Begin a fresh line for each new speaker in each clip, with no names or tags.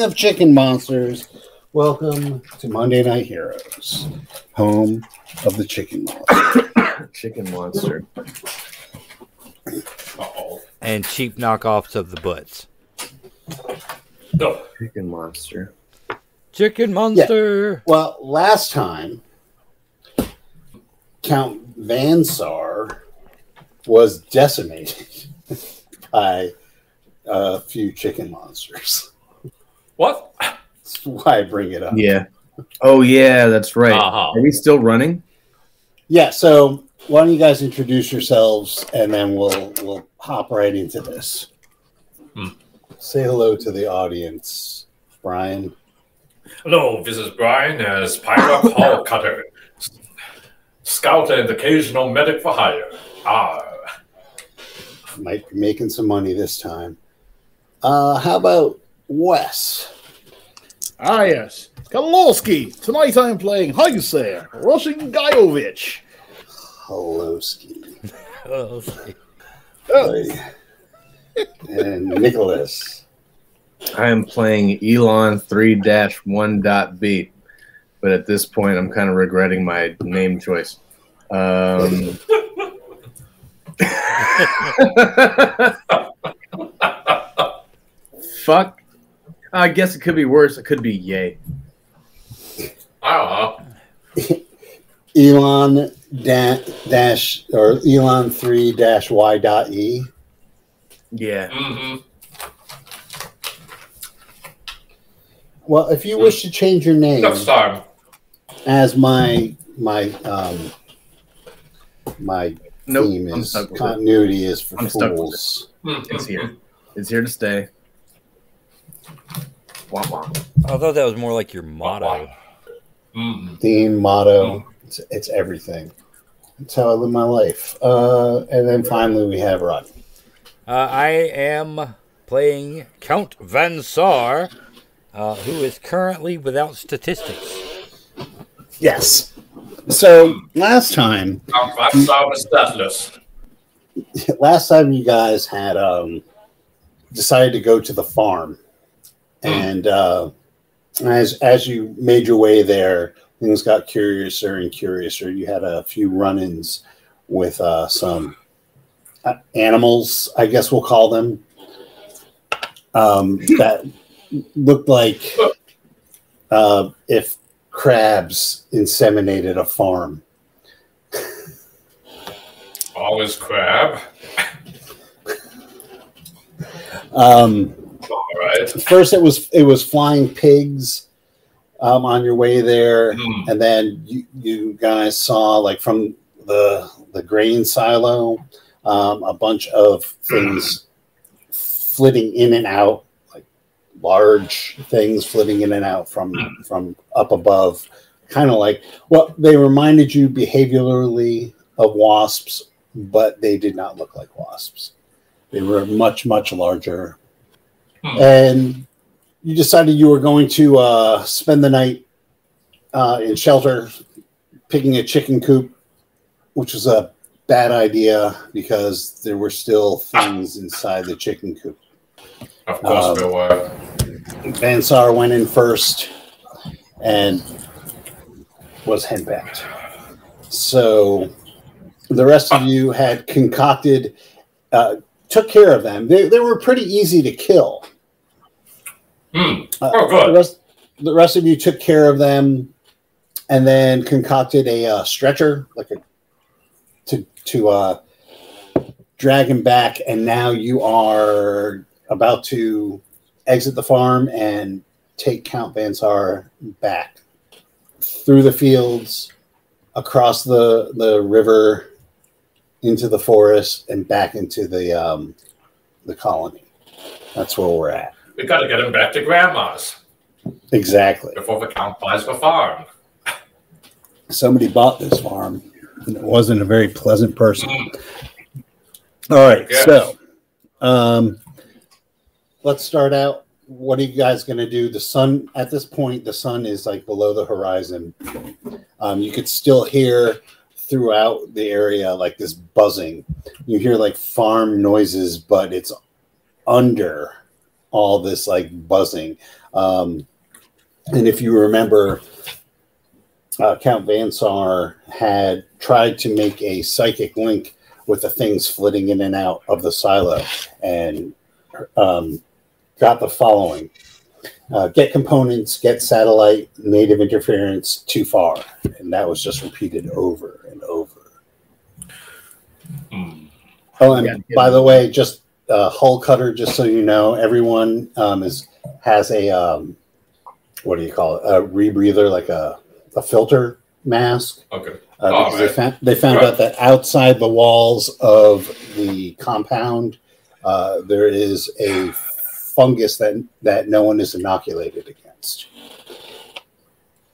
speaking of chicken monsters, welcome to Monday Night Heroes, home of the chicken monster.
Chicken monster.
Uh-oh.
and cheap knockoffs of the butts.
No.
Chicken monster.
Chicken monster.
Well, last time, Count Vansar was decimated by a few chicken monsters.
What?
That's why I bring it up.
Yeah. Oh yeah, that's right.
Uh-huh.
Are we still running?
Yeah, so why don't you guys introduce yourselves and then we'll we'll hop right into this.
Hmm.
Say hello to the audience, Brian.
Hello, this is Brian as Pyrock Hall Cutter, scout and occasional medic for hire. Ah,
Might be making some money this time. Uh, how about Wes?
Ah, yes. Kalowski. Tonight I'm playing Heiser, Russian Gajovich.
Hello, Ski.
Oh,
and Nicholas.
I am playing Elon 3 1 B, but at this point, I'm kind of regretting my name choice. Um, fuck. I guess it could be worse. It could be yay.
I don't know.
Elon da- dash or Elon three dash Y dot E.
Yeah.
Mm-hmm.
Well, if you wish to change your name
Next time.
as my my um my
Nope.
theme is
stuck with it.
continuity is for
I'm stuck it.
fools.
It's here. It's here to stay. Wah, wah.
I thought that was more like your motto.
Mm.
Theme motto. It's, it's everything. That's how I live my life. Uh, and then finally we have Rodney.
Uh, I am playing Count Van Sar, uh, who is currently without statistics.
Yes. So last time,
I'm glad I was deathless.
last time you guys had um, decided to go to the farm, and uh, as as you made your way there, things got curiouser and curiouser. You had a few run-ins with uh, some uh, animals, I guess we'll call them, um, that looked like uh, if crabs inseminated a farm.
Always crab.
Um,
All right.
first it was it was flying pigs um, on your way there
Mm.
and then you, you guys saw like from the the grain silo um, a bunch of things flitting in and out like large things flitting in and out from from up above kind of like well they reminded you behaviorally of wasps but they did not look like wasps they were much much larger and you decided you were going to uh, spend the night uh, in shelter, picking a chicken coop, which was a bad idea because there were still things inside the chicken coop.
Of course
Um,
there were.
Vansar went in first and was henpecked. So the rest of you had concocted, uh, took care of them. They, they were pretty easy to kill. Uh,
Oh, good.
The rest, the rest of you took care of them, and then concocted a uh, stretcher, like a to to uh, drag him back. And now you are about to exit the farm and take Count Vansar back through the fields, across the the river, into the forest, and back into the um, the colony. That's where we're at.
We gotta get him back to grandma's
Exactly.
before the count buys the farm.
somebody bought this farm and it wasn't a very pleasant person. All right, so um, let's start out. What are you guys going to do? The sun at this point, the sun is like below the horizon. Um, you could still hear throughout the area like this buzzing. You hear like farm noises, but it's under all this like buzzing. Um, and if you remember, uh, Count Vansar had tried to make a psychic link with the things flitting in and out of the silo and um, got the following uh, get components, get satellite, native interference too far. And that was just repeated over and over.
Hmm.
Oh, and
Yeah.
by the way, just uh, hull cutter, just so you know, everyone um, is has a um, what do you call it? A rebreather, like a, a filter mask.
Okay.
Uh,
Oh,
they found they found
Right.
out that outside the walls of the compound, uh, there is a fungus that that no one is inoculated against.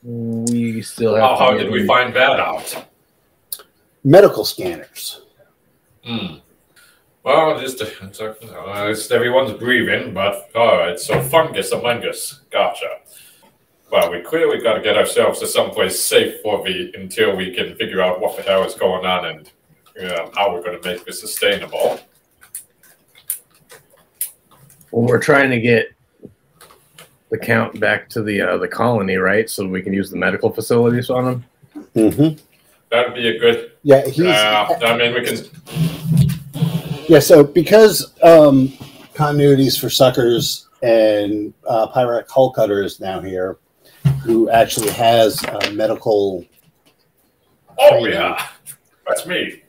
We still have.
How,
to
how did we find that out?
Medical scanners.
Hmm. Well, just, uh, it's everyone's breathing, but all right. So fungus among us. Gotcha. Well, we clearly got to get ourselves to someplace safe for the until we can figure out what the hell is going on and uh, how we're going to make this sustainable.
Well, we're trying to get the count back to the uh, the colony, right? So we can use the medical facilities on him.
Mm-hmm.
That'd be a good.
Yeah, he's
Uh, I mean, we can.
Yeah. So because um, continuities for suckers and uh, Pyrex Hull Cutter is now here, who actually has uh, medical
Oh yeah, that's me.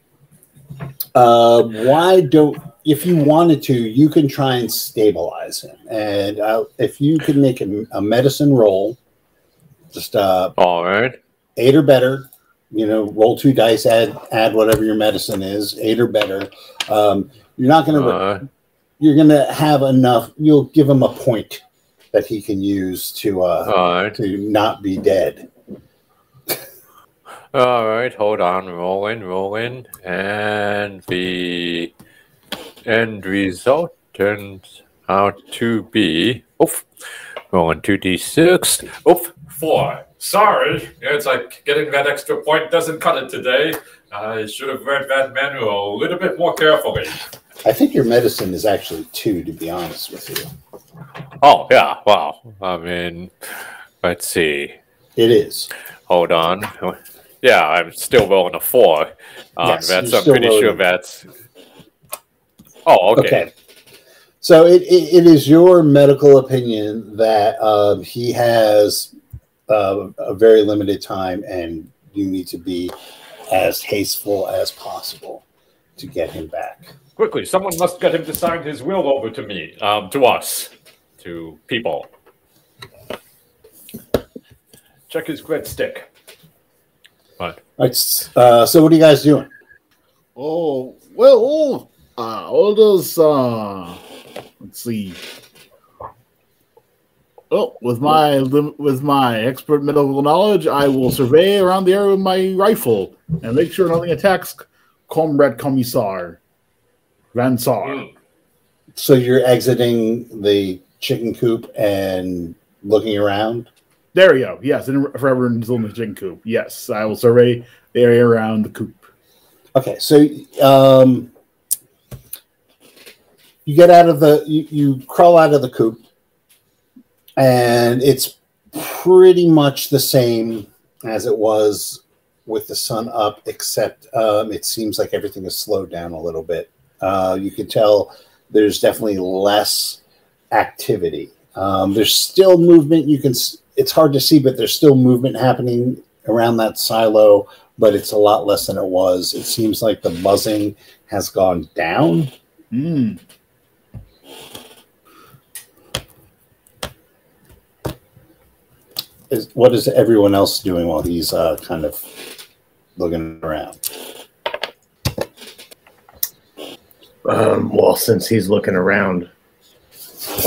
Uh, why don't if you wanted to, you can try and stabilize him, and uh, if you could make a, a medicine roll, just uh,
All right.
eight or better. You know, roll two dice, add add whatever your medicine is, eight or better. Um, you're not gonna
Uh,
you're gonna have enough. You'll give him a point that he can use to uh,
right.
to not be dead.
All right. Hold on. Rolling, rolling, and the end result turns out to be oof. Rolling two d six. Oof.
Four. Sorry, it's like getting that extra point doesn't cut it today. I should have read that manual a little bit more carefully.
I think your medicine is actually two, to be honest with you.
Oh yeah. Wow. I mean, let's see.
It is.
Hold on. Yeah, I'm still rolling a four. Um,
Yes,
that's
you're
I'm
still
pretty sure
rolling.
that's. Oh, okay.
Okay. So it, it, it is your medical opinion that um, he has uh, a very limited time and you need to be as hasteful as possible to get him back.
Quickly, someone must get him to sign his will over to me, um, to us, to people. Check his grit stick.
What?
All right, uh, so what are you guys doing?
Oh well, all uh, all those. Uh, let's see. Oh, with my with my expert medical knowledge, I will survey around the area with my rifle and make sure nothing attacks Comrade Commissar Van Sar.
Hmm.
So you're exiting the chicken coop and looking around?
There we go. Yes, in forever in the chicken coop. Yes, I will survey the area around the coop.
Okay, so um, you get out of the you, you crawl out of the coop, and it's pretty much the same as it was with the sun up, except um, it seems like everything is slowed down a little bit. Uh, you can tell there's definitely less activity. Um, there's still movement. You can. It's hard to see, but there's still movement happening around that silo but it's a lot less than it was. It seems like the buzzing has gone down.
Mm.
Is what is everyone else doing while he's uh, kind of looking around?
Um, well, since he's looking around,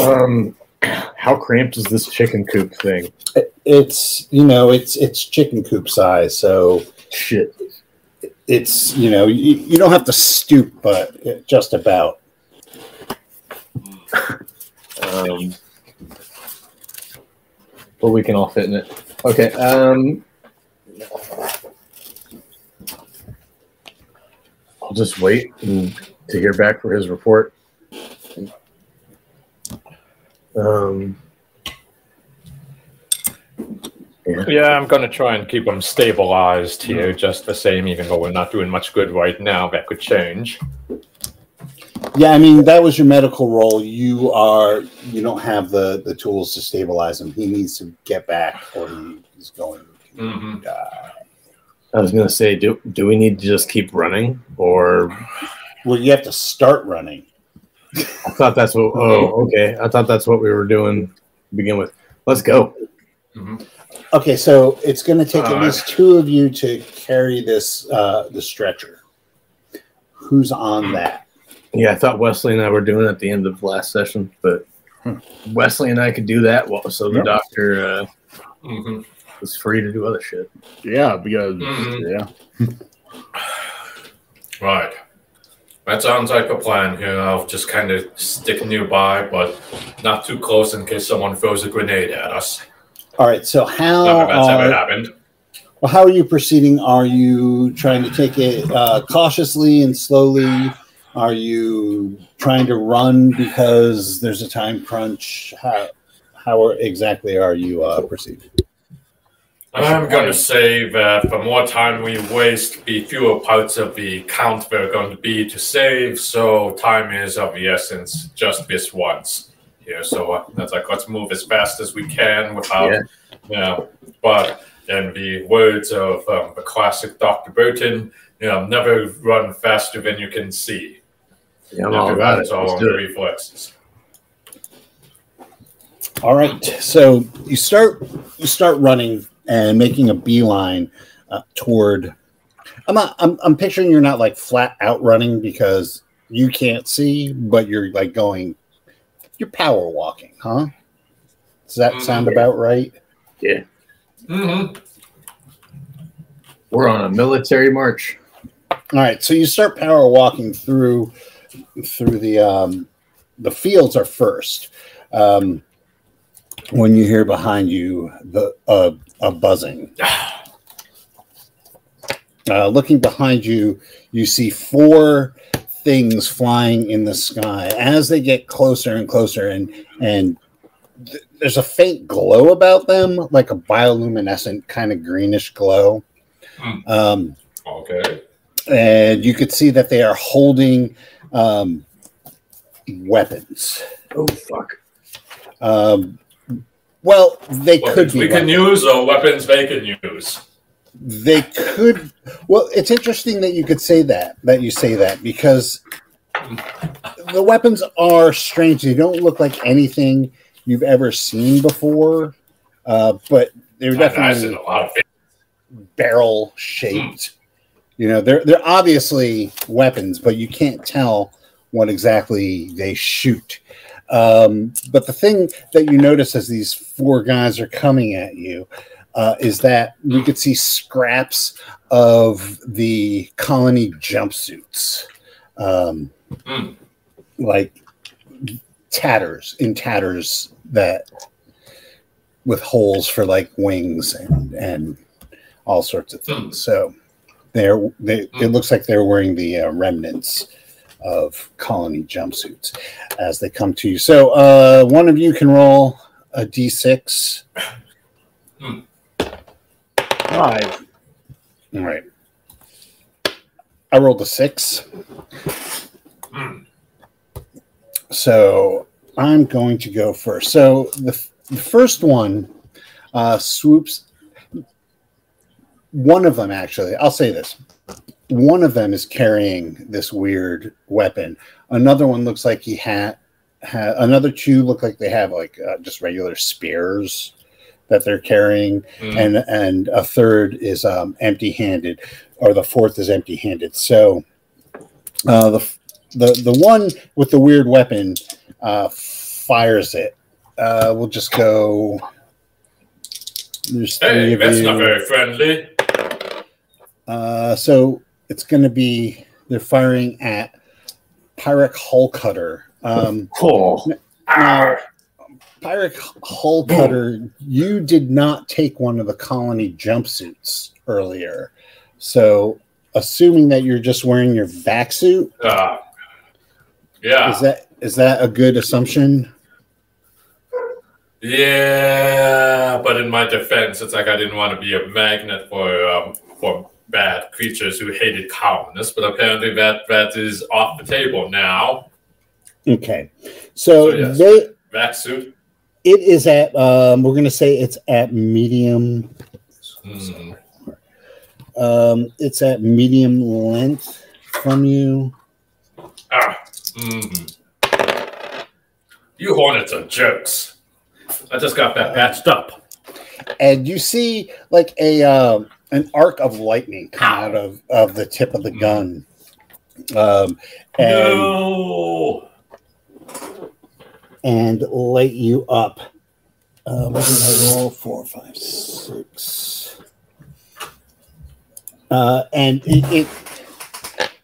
um, how cramped is this chicken coop thing?
It's you know it's it's chicken coop size, so
Shit.
it's you know you, you don't have to stoop, but just about.
Um, but we can all fit in it. Okay. Um, I'll just wait and, to hear back for his report. Um,
Yeah, I'm gonna try and keep them stabilized here, just the same. Even though we're not doing much good right now, that could change.
Yeah, I mean that was your medical role. You are you don't have the the tools to stabilize him. He needs to get back, or he, he's going to
Mhm.
die.
I was gonna say, do do we need to just keep running, or
Well, you have to start running.
I thought that's what. Oh, okay. I thought that's what we were doing to begin with. Let's go.
Okay, so it's going to take at least two of you to carry this uh, the stretcher. Who's on that?
Yeah, I thought Wesley and I were doing it at the end of last session, but Wesley and I could do that. Well, so the
Yep.
doctor uh,
Mhm.
was free to do other shit.
Yeah, because
Mhm.
yeah.
Right. That sounds like a plan here. I'll just kind of stick nearby, but not too close in case someone throws a grenade at us.
All right. So how
Not that that's ever happened.
well, how are you proceeding? Are you trying to take it uh, cautiously and slowly? Are you trying to run because there's a time crunch? How how are, exactly are you uh, proceeding?
I'm going to say that the more time we waste, the fewer parts of the count there are going to be to save. So time is of the essence just this once here. So uh, that's like, let's move as fast as we can without,
Yeah.
you know, but in the words of um, the classic Dr. Burton, you know, never run faster than you can see.
Yeah, I'm all
After
about
that,
it.
it's all
Let's
on
it.
reflexes.
All right. So you start you start running and making a beeline uh, toward. I'm not. I'm, I'm picturing you're not like flat out running because you can't see, but you're like going. You're power walking, huh? Does that
Mhm.
sound about right? Yeah.
Mm-hmm.
We're on a military march.
All right. So you start power walking through through the um, the fields are first. Um, when you hear behind you the uh, a buzzing. Uh, looking behind you, you see four things flying in the sky. As they get closer and closer, and and th- there's a faint glow about them, like a bioluminescent kind of greenish glow.
Hmm.
Um,
Okay.
and you could see that they are holding um, weapons.
Oh fuck!
Um, well, they could be.
we can use or weapons they can use.
They could. Well, it's interesting that you could say that. That you say that because the weapons are strange. They don't look like anything you've ever seen before, uh, but they're definitely
a lot of
barrel shaped. You know, they're they're obviously weapons, but you can't tell what exactly they shoot. Um, but the thing that you notice as these four guys are coming at you uh, is that you could see scraps of the colony jumpsuits, um,
Hmm.
like tatters in tatters that with holes for like wings and and all sorts of things. So they're they it looks like they're wearing the uh, remnants of colony jumpsuits as they come to you. So uh, one of you can roll a d6.
Five.
All right. I rolled a six.
Hmm.
So I'm going to go first. So the, the first one uh, swoops. One of them, actually, I'll say this. One of them is carrying this weird weapon. Another one looks like he had. Ha, another two look like they have like uh, just regular spears that they're carrying,
Mm.
and and a third is um, empty-handed, or the fourth is empty-handed. So uh, the the the one with the weird weapon uh, fires it. Uh, we'll just go. There's
Hey, that's
you.
not very friendly.
Uh, so it's going to be they're firing at Pyrrhic Hull Cutter. Um,
Oh,
now, Pyrrhic Hull Cutter, you did not take one of the colony jumpsuits earlier. So, assuming that you're just wearing your vac suit,
Uh, yeah.
is that is that a good assumption?
Yeah, but in my defense, it's like I didn't want to be a magnet for um, for bad creatures who hated colonists. But apparently, that that is off the table now.
Okay. So
So, yes.
they
Vac suit.
it is at um we're gonna say it's at medium
Hmm.
um it's at medium length from you.
Ah. Mm. You hornets are jerks. I just got that patched up.
and you see like a um an arc of lightning come out of of the tip of the gun. Um and
no.
and light you up. Uh, what did I roll? Four, five, six. Uh, and it, it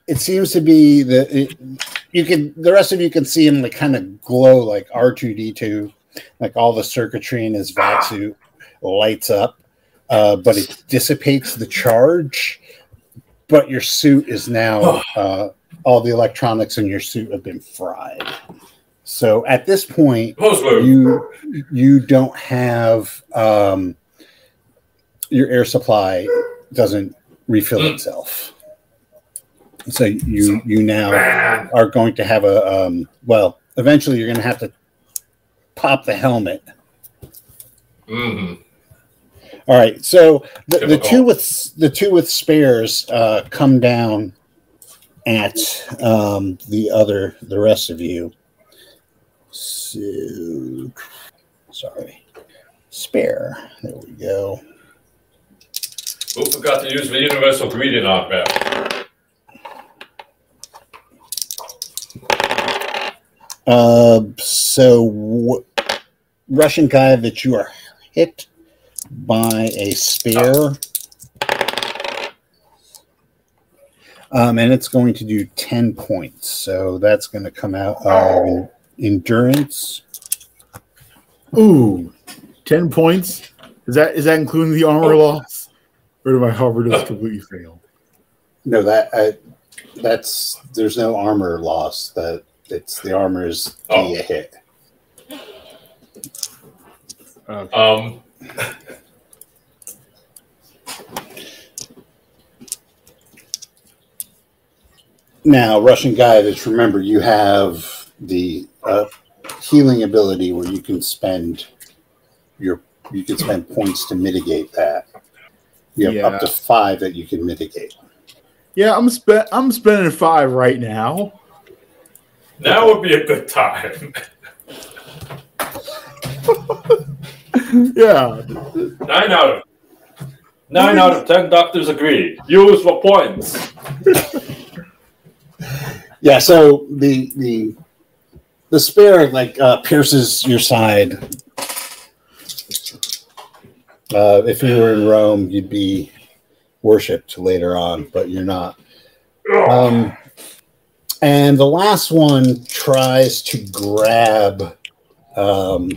it seems to be that it, you can the rest of you can see him like kind of glow like R two D two, like all the circuitry in his vac suit lights up, uh, but it dissipates the charge. But your suit is now uh, all the electronics in your suit have been fried. So at this point, you you don't have um, your air supply doesn't refill
Mm.
itself. So you you now are going to have a um, well. Eventually, you're going to have to pop the helmet.
hmm
All right. So the, the two with the two with spares uh, come down at um, the other the rest of you. So sorry, spare. There we go.
Who forgot to use the universal greeting on that?
Uh, so w- Russian guy that you are hit by a spear. Um, and it's going to do 10 points. So that's going to come out of en- endurance.
Ooh, 10 points. Is that is that including the armor loss? Or did my hover just completely fail?
No, that I, that's there's no armor loss. That it's the armor is
Oh.
a hit.
Um,
Now, Russian guy, just remember you have the uh, healing ability where you can spend your you can spend points to mitigate that. You have up to five that you can mitigate.
Yeah, I'm spe- I'm spending five right now.
now would be a good time.
Yeah.
Nine out of nine out of ten doctors agree. Use for points.
Yeah. So the the the spear like uh, pierces your side. Uh, if you were in Rome, you'd be worshipped later on, but you're not. Um, and the last one tries to grab um,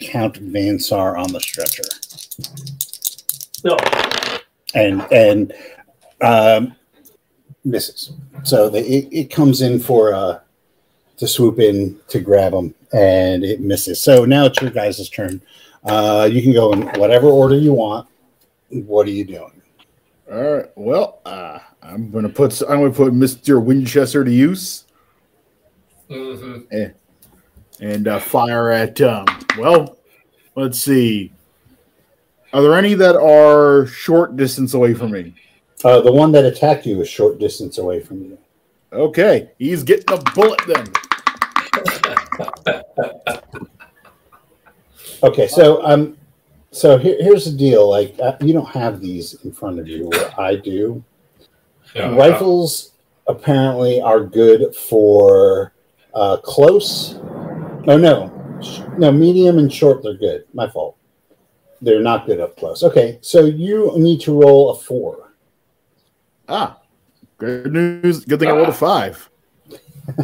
Count Vansar on the stretcher,
No.
and and um, misses. So the, it, it comes in for uh, to swoop in to grab him, and it misses. So now it's your guys' turn. Uh, you can go in whatever order you want. What are you doing?
All right. Well, uh, I'm gonna put I'm gonna put Mister Winchester to use
hmm
and uh, fire at. Um, well, let's see. Are there any that are short distance away from me?
Uh, the one that attacked you is short distance away from you.
Okay, he's getting a bullet then.
Okay, so um, so here, here's the deal. Like uh, you don't have these in front of you, where I do.
Yeah.
Rifles apparently are good for uh, close. Oh no, no, medium and short. They're good. My fault. They're not good up close. Okay, so you need to roll a four.
Ah, good news. Good thing I rolled a five.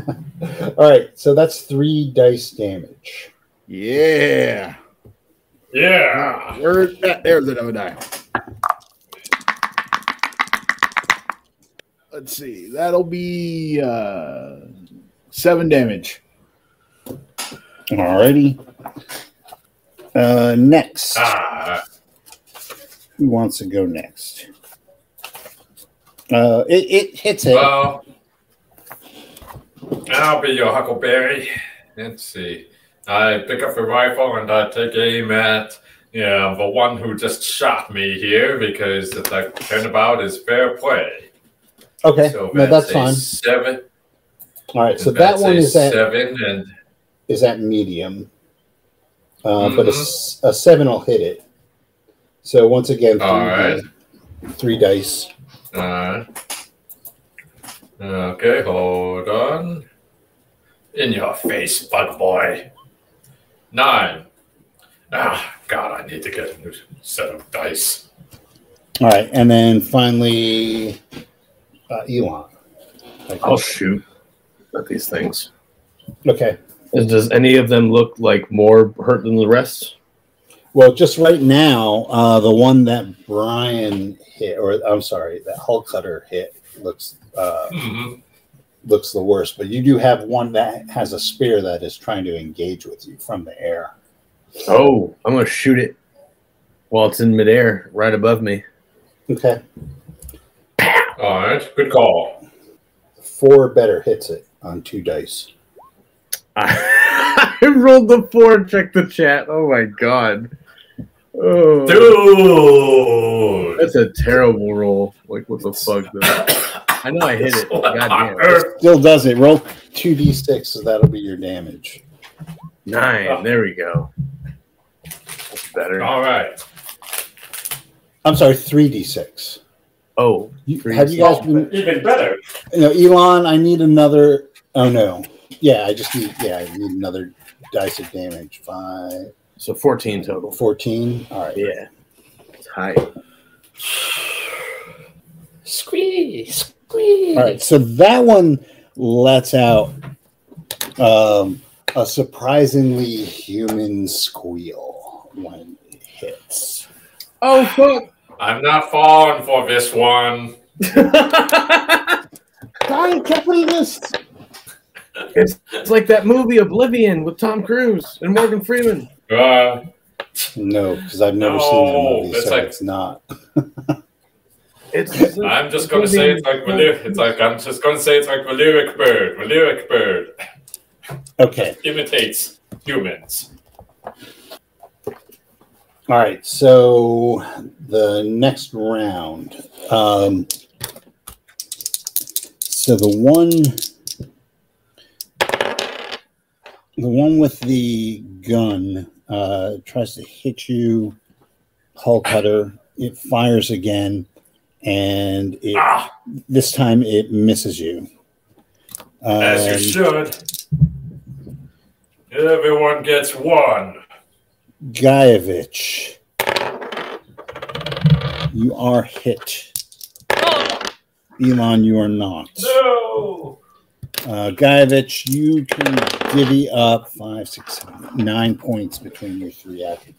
All right, so that's three dice damage.
Yeah.
Yeah.
Where's that? There's another die. Let's see. That'll be uh, seven damage.
Alrighty. Uh, next.
Ah,
Who wants to go next? Uh, it, it hits it.
well, I'll be your Huckleberry. Let's see. I pick up a rifle and I take aim at know, the one who just shot me here because the like, turnabout is fair play.
okay,
So
no, that's fine.
Seven.
All right, so that one is at
seven, and
is at medium, uh, but a,
Mhm.
s- a seven will hit it. So once again, three,
All right.
three dice.
uh, okay, hold on. In your face, bug boy. Nine. Ah, God, I need to get a new set of dice.
All right, and then finally, uh, Elon.
I'll shoot at these things.
Okay.
Is- Does any of them look like more hurt than the rest?
Well, just right now, uh, the one that Brian hit, or I'm sorry, that Hull Cutter hit, looks uh,
Mhm.
looks the worst. But you do have one that has a spear that is trying to engage with you from the air.
Oh, I'm gonna shoot it while it's in midair, right above me.
Okay,
All right, good call.
four better hits it on two dice.
I rolled the four. Check the chat. Oh my god. Oh,
Dude!
that's a terrible roll. Like what the fuck? Though? I know I hit it.
What on
Goddamn.
earth?
Still does it. Roll two d six, so that'll be your damage.
Nine. Oh. There we go. That's better.
All right.
I'm sorry, three d six.
Oh,
You,
Three
have you guys
Oh,
been?
even better.
You know, Elon, I need another. Oh no, yeah, I just need. Yeah, I need another dice of damage. Five,
so 14 total.
14. All right.
Yeah. It's high.
Squeeze.
All right. So that one lets out um, a surprisingly human squeal when it hits.
Oh fuck!
I'm not falling for this one.
Time capitalist.
It's, it's like that movie Oblivion with Tom Cruise and Morgan Freeman.
Uh,
No, because I've never
No,
seen that movie,
it's
so
like-
it's not.
It's
I'm just gonna say it's like the it's like I'm just gonna say it's like the lyric bird. The lyric bird
Okay.
imitates humans.
All right. So the next round. Um, so the one, the one with the gun uh, tries to hit you, hull cutter. It fires again, and it
Ah,
this time it misses you.
as you
Um,
should. Everyone gets one.
Gaievich, you are hit. Elon, you are not.
No.
Uh, Gaievich, you can divvy up five, six, seven, nine points between your three active.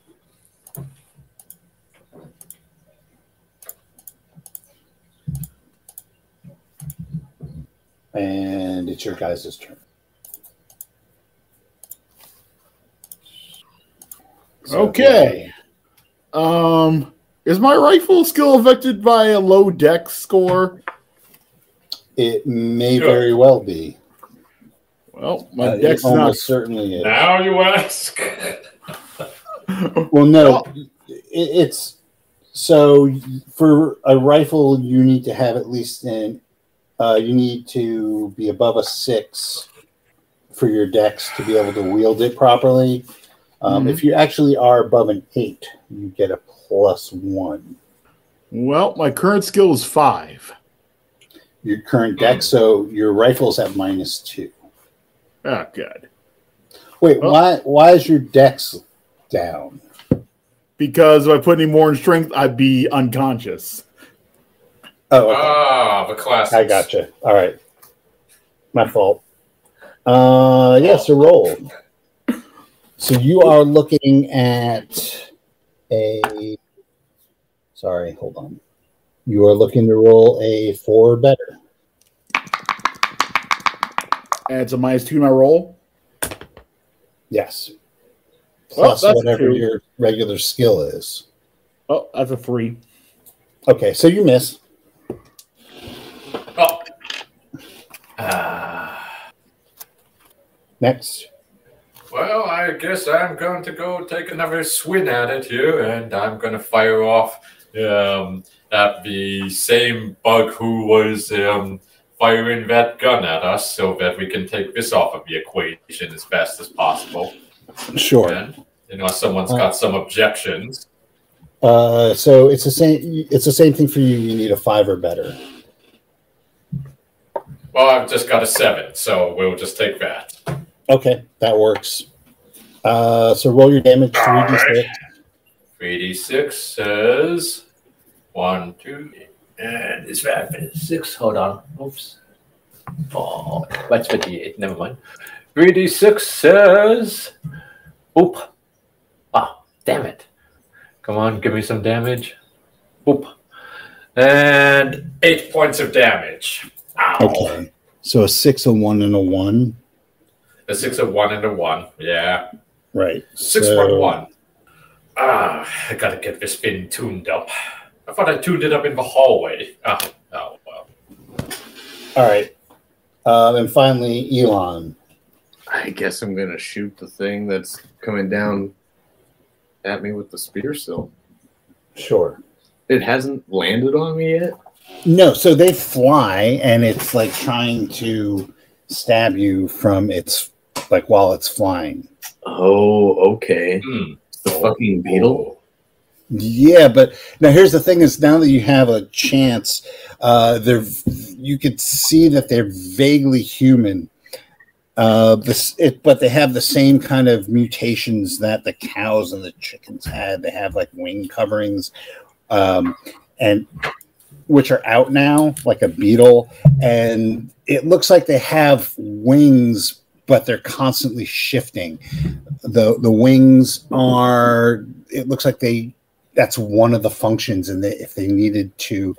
And it's your guys' turn. So,
Okay. Um, is my rifle skill affected by a low dex score?
It may very well be.
Well, my
Uh,
dex not.
certainly is.
Now you ask.
Well, no, it, it's so for a rifle, you need to have at least an uh, you need to be above a six for your decks to be able to wield it properly. Um,
Mhm.
If you actually are above an eight, you get a plus one.
Well, my current skill is five.
Your current dex, so your rifle's at minus two.
Oh, good.
Wait,
Oh.
why? Why is your dex down?
Because if I put any more in strength, I'd be unconscious.
Oh, okay.
Ah, the classics.
I gotcha. All right. My fault. Uh yeah, so roll. So you are looking at a sorry, hold on. You are looking to roll a four or better.
And it's a minus two in my roll.
Yes. Plus
that's
whatever your regular skill is.
Oh, that's a three.
Okay, so you miss.
Oh. Ah.
Next.
Well, I guess I'm going to go take another swing at it here, and I'm going to fire off um, at the same bug who was um, firing that gun at us so that we can take this off of the equation as fast as possible.
Sure.
And, you know, someone's got some objections.
Uh, so it's the same. It's the same thing for you. You need a five or better.
Well, I've just got a seven, so we'll just take that.
Okay, that works. Uh, so roll your damage. Three
All
d
right. 3d6 says one, two, and it's that six? Hold on. Oops. Oh, that's 58. Never mind. 3d6 says. Oop. Ah, damn it. Come on, give me some damage. Oop. And eight points of damage. Ow.
Okay. So a six, a one, and a one.
A six, a one, and a one. Yeah.
Right.
Six
So-
one one. Ah, I gotta get this thing tuned up. I thought I tuned it up in the hallway. Ah, oh well.
All right. Um, and finally, Elon.
I guess I'm gonna shoot the thing that's coming down at me with the spear still.
Sure.
It hasn't landed on me yet.
No, so they fly, and it's like trying to stab you from its like while it's flying.
Oh, okay.
Hmm.
The fucking beetle.
Yeah, but now here's the thing: is now that you have a chance, uh, they're you could see that they're vaguely human. Uh, this, it, but they have the same kind of mutations that the cows and the chickens had. They have like wing coverings, um, and which are out now, like a beetle, and it looks like they have wings, but they're constantly shifting. the The wings are. It looks like they that's one of the functions and if they needed to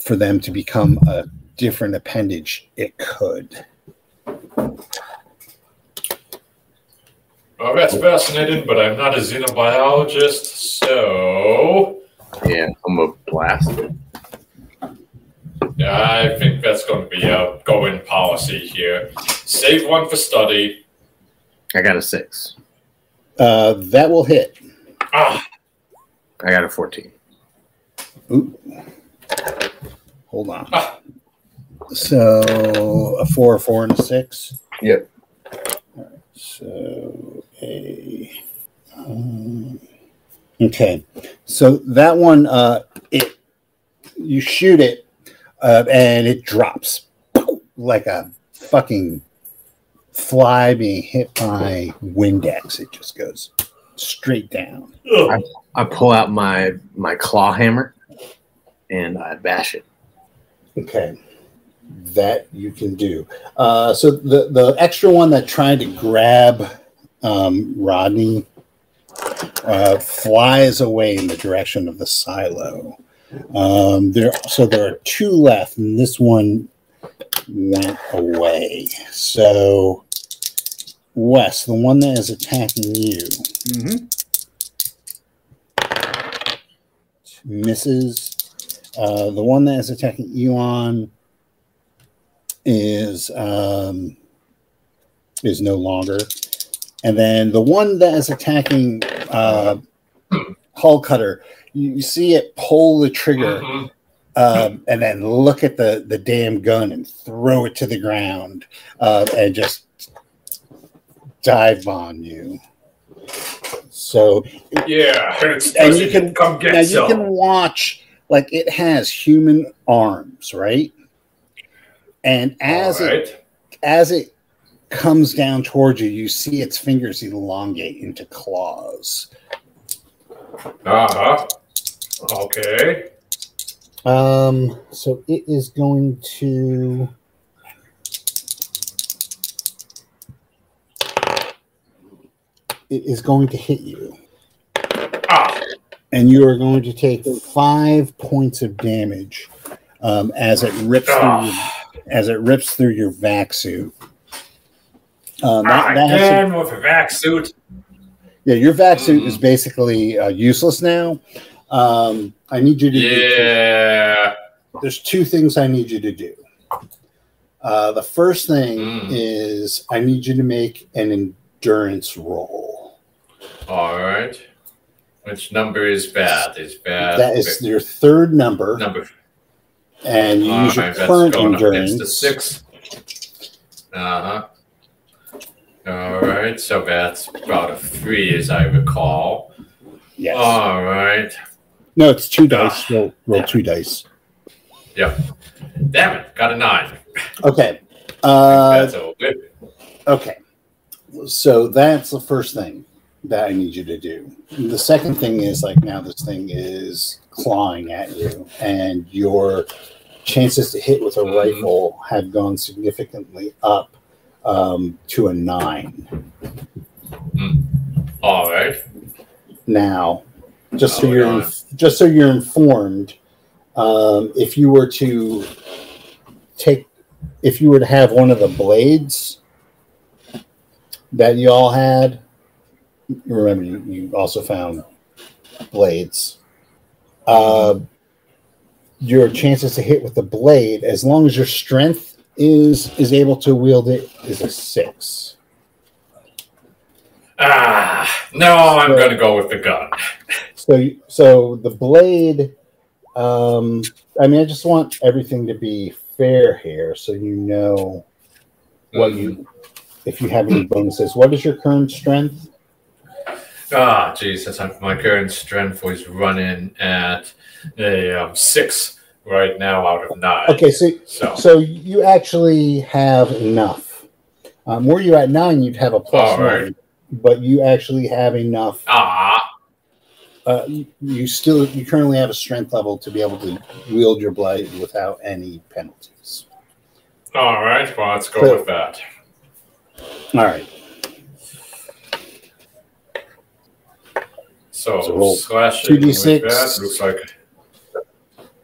for them to become a different appendage it could
Well, that's fascinating, but I'm not a xenobiologist, so
Yeah, I'm a blast.
yeah, I think that's going to be a going policy here. Save one for study.
I got a six.
uh, that will hit
Ah,
I got a 14.
Ooh. hold on
Ah.
so a four a four and a six
Yep.
so a um, okay so that one uh it you shoot it uh, and it drops like a fucking fly being hit by Windex. It just goes straight down.
ugh.
I pull out my my claw hammer and I bash it.
Okay. That you can do. Uh, so the, the extra one that tried to grab um, Rodney uh, flies away in the direction of the silo. Um, there, so there are two left, and this one went away. So, Wes, the one that is attacking you,
Mm-hmm.
misses. Uh, the one that is attacking Elon is um, is no longer, and then the one that is attacking uh, Hull Cutter, you, see it pull the trigger,
Mhm.
um, and then look at the the damn gun and throw it to the ground, uh, and just dive on you. So
Yeah, it's
And you can-
come get
now you can watch like it has human arms, right? And as
All
it as it comes down towards you, you see its fingers elongate into claws.
Uh huh. Okay.
Um, so it is going to. It is going to hit you,
Ah,
and you are going to take five points of damage um, as it rips through your,
ah.
as it rips through your vac suit. Um, that,
Ah,
that to-
with a vac suit.
yeah, your vac suit
Mm.
is basically uh, useless now. Um, I need you to. do-
Yeah.
there's two things I need you to do. Uh, the first thing
Mm.
is I need you to make an endurance roll.
All right. Which number is bad? Is bad.
that is your third number,
number.
and you
All
use your
right, that's
current
going up next
endurance.
to six. Uh huh. All right, so that's about a three, as I recall.
Yes.
All right.
no, it's two dice.
Ah.
Roll, roll two dice.
Yep. Damn it, got a nine.
Okay. Uh,
that's a whip.
Okay. So that's the first thing that I need you to do. The second thing is like now this thing is clawing at you, and your chances to hit with a
Mhm.
rifle have gone significantly up um, to a nine.
All right.
Now, just so
Oh,
you're
God.
just so you're informed, um, if you were to take, if you were to have one of the blades that you all had, remember you, you also found blades. Uh, your chances to hit with the blade, as long as your strength is is able to wield it, is a six.
Ah, no, I'm
So-
going to go with the gun.
So, so the blade. Um, I mean, I just want everything to be fair here, so you know what you, if you have any bonuses. What is your current strength?
Ah, Jesus, my current strength was running at a um, six right now out of nine.
Okay, so
So,
so you actually have enough. Um, were you at nine, you'd have a plus
right.
nine, but you actually have enough.
ah,
Uh, you, you still, you currently have a strength level to be able to wield your blade without any penalties.
all right, well, let's go
So-
with that.
All right.
So,
roll
slashing
2d6.
that looks like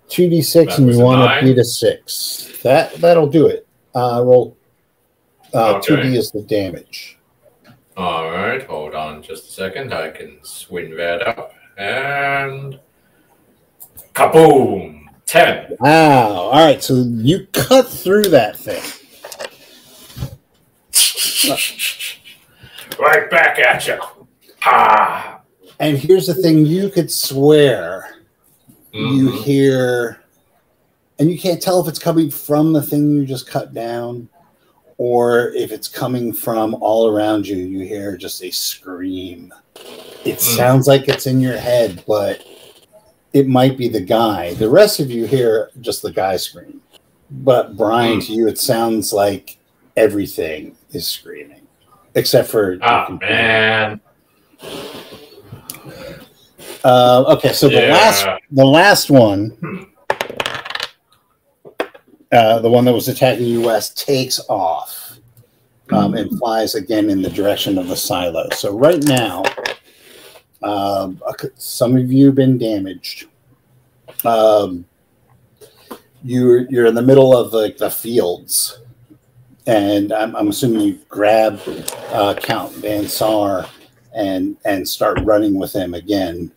two d six,
That
and
was
you
a
want to
nine?
beat a six. That that'll do it. Uh, roll. Uh, Two
Okay.
d is the damage.
All right, hold on just a second. I can swing that up and kaboom! Ten.
Wow! All right, so you cut through that thing.
right back at you. Ah.
And here's the thing: you could swear you
Mhm.
hear, and you can't tell if it's coming from the thing you just cut down, or if it's coming from all around you. You hear just a scream. It
Mm.
sounds like it's in your head, but it might be the guy. The rest of you hear just the guy scream. But Brian,
Mm.
to you, it sounds like everything is screaming, except for.
Ah
computer. Uh, okay, so the
Yeah.
last the last one, uh, the one that was attacking you west, takes off um, and flies again in the direction of the silo. So right now, um, some of you have been damaged. Um, you're you're in the middle of like the fields, and I'm, I'm assuming you grab uh, Count Van Sar and and start running with him again.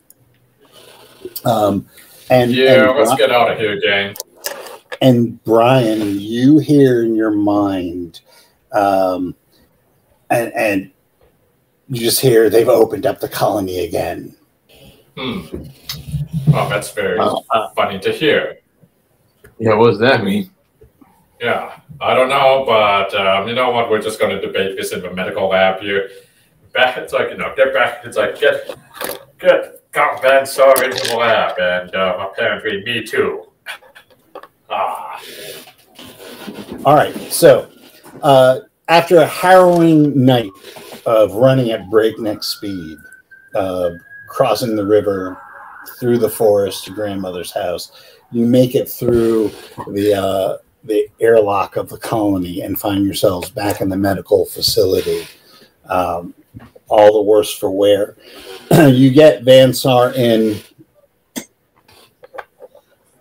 Um, and
Yeah,
and,
let's
Bri-
get out of here, gang.
and Brian, you hear in your mind, um, and and you just hear they've opened up the colony again.
Hmm. Oh, that's very
Wow.
funny to hear.
Yeah, what does that mean?
Yeah, I don't know, but um, you know what? We're just going to debate this in the medical lab here. Back, it's like you know, get back. It's like get get Count Van Sar into the lab, and uh, apparently me too. Ah,
All right, so uh, after a harrowing night of running at breakneck speed, uh, crossing the river through the forest to grandmother's house, you make it through the uh, the airlock of the colony and find yourselves back in the medical facility. Um, all the worse for wear. you get Vansar in,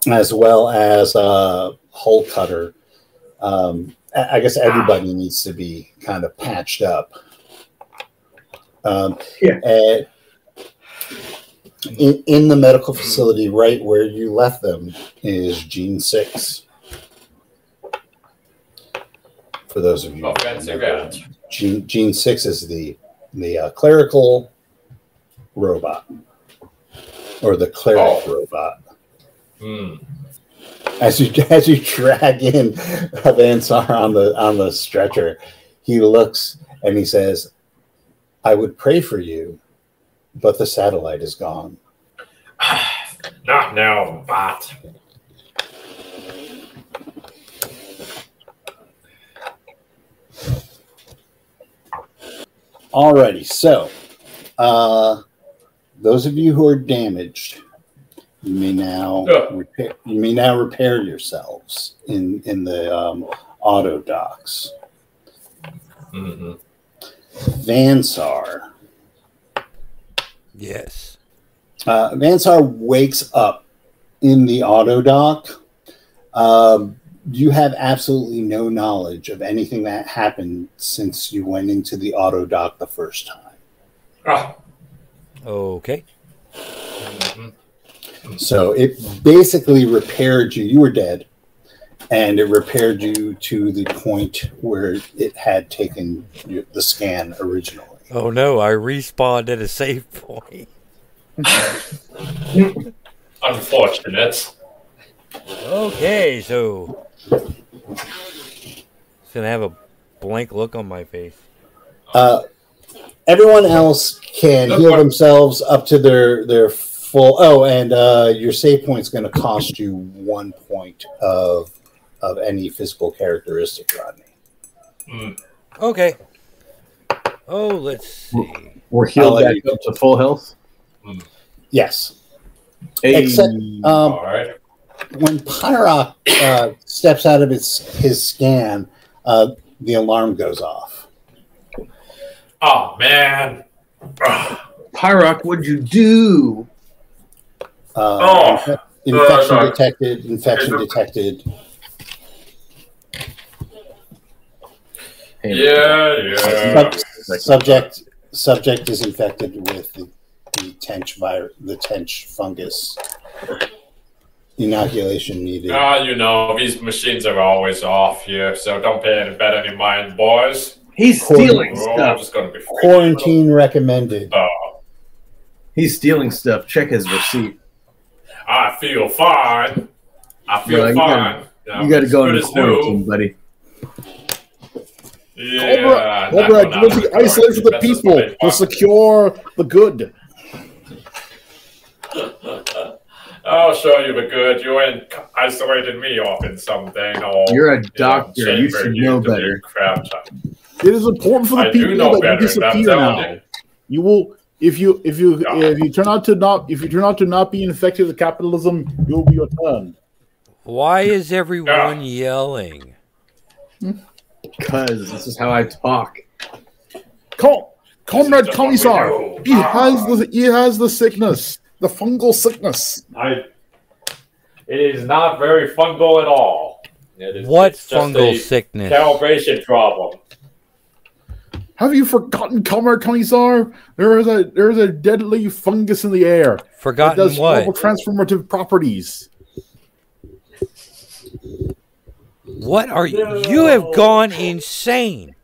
as well as uh, Hole Cutter um, I I guess everybody needs to be kind of patched up. Um,
Yeah.
and in, in the medical facility, right where you left them, is Gene Six. For those of you,
Oh,
who know. Gene Gene Six is the the uh, clerical robot, or the cleric
Oh.
robot.
Hmm.
As you as you drag in Vansar on the on the stretcher, he looks and he says, "I would pray for you, but the satellite is gone."
Not now, bot.
Alrighty, so uh, those of you who are damaged, you may now
Yeah.
repair. You may now repair yourselves in in the um, auto docks.
hmm
Vansar.
Yes.
Uh, Vansar wakes up in the auto dock. Um, you have absolutely no knowledge of anything that happened since you went into the auto dock the first time.
Ah.
Okay.
mhm.
So it basically repaired you. You were dead, and it repaired you to the point where it had taken the scan originally.
Oh no, I respawned at a save point.
Unfortunate.
Okay, so it's gonna have a blank look on my face.
Uh, everyone else can heal themselves up to their their full. Oh, and uh, your save point's going to cost you one point of of any physical characteristic, Rodney.
Mm.
Okay. Oh, let's see.
We're healed back up to full health.
Yes.
Hey.
Except um,
All right.
When Pyrock uh, steps out of his his scan, uh, the alarm goes off.
Oh man. Ah.
Pyrock, what'd you do?
Uh,
Oh.
infe- infection
Uh,
detected. Infection detected.
Hey,
Yeah, yeah.
Sub- subject subject is infected with the, the tench virus, the tench fungus. Inoculation needed.
Ah, you know, these machines are always off here, so don't pay any bet any mind, boys.
He's stealing
We're all
stuff.
just gonna be freaking
Quarantine recommended.
Uh,
He's stealing stuff. Check his receipt.
I feel fine. I feel
No, you
fine.
gotta- You got to
as
go
good
into
as new.
quarantine, buddy.
Yeah,
Cobra,
not
Cobra,
going
you
out
must
of
be
the
the
quarantine.
People
just
to
what
secure the good.
I'll show you the good. You ain't isolated me off in something. Oh,
You're a doctor. You
chamber
should know better.
Crap.
It is important for the
I
people
know
that
better,
you disappear
I'm
now.
you.
You will if you if you
Yeah.
if you turn out to not if you turn out to not be infected with capitalism, you will be returned.
Why is everyone yelling?
Because this is how I talk.
Com- Comrade
This
Commissar,
what we do.
he has the he has the sickness, the fungal sickness.
I. It is not very fungal at all. It is,
What
it's just
fungal
a
sickness?
calibration problem.
Have you forgotten, Comrade Commissar? There is a there is a deadly fungus in the air. It
Forgotten
does horrible
what?
transformative properties.
What are you? You have gone insane.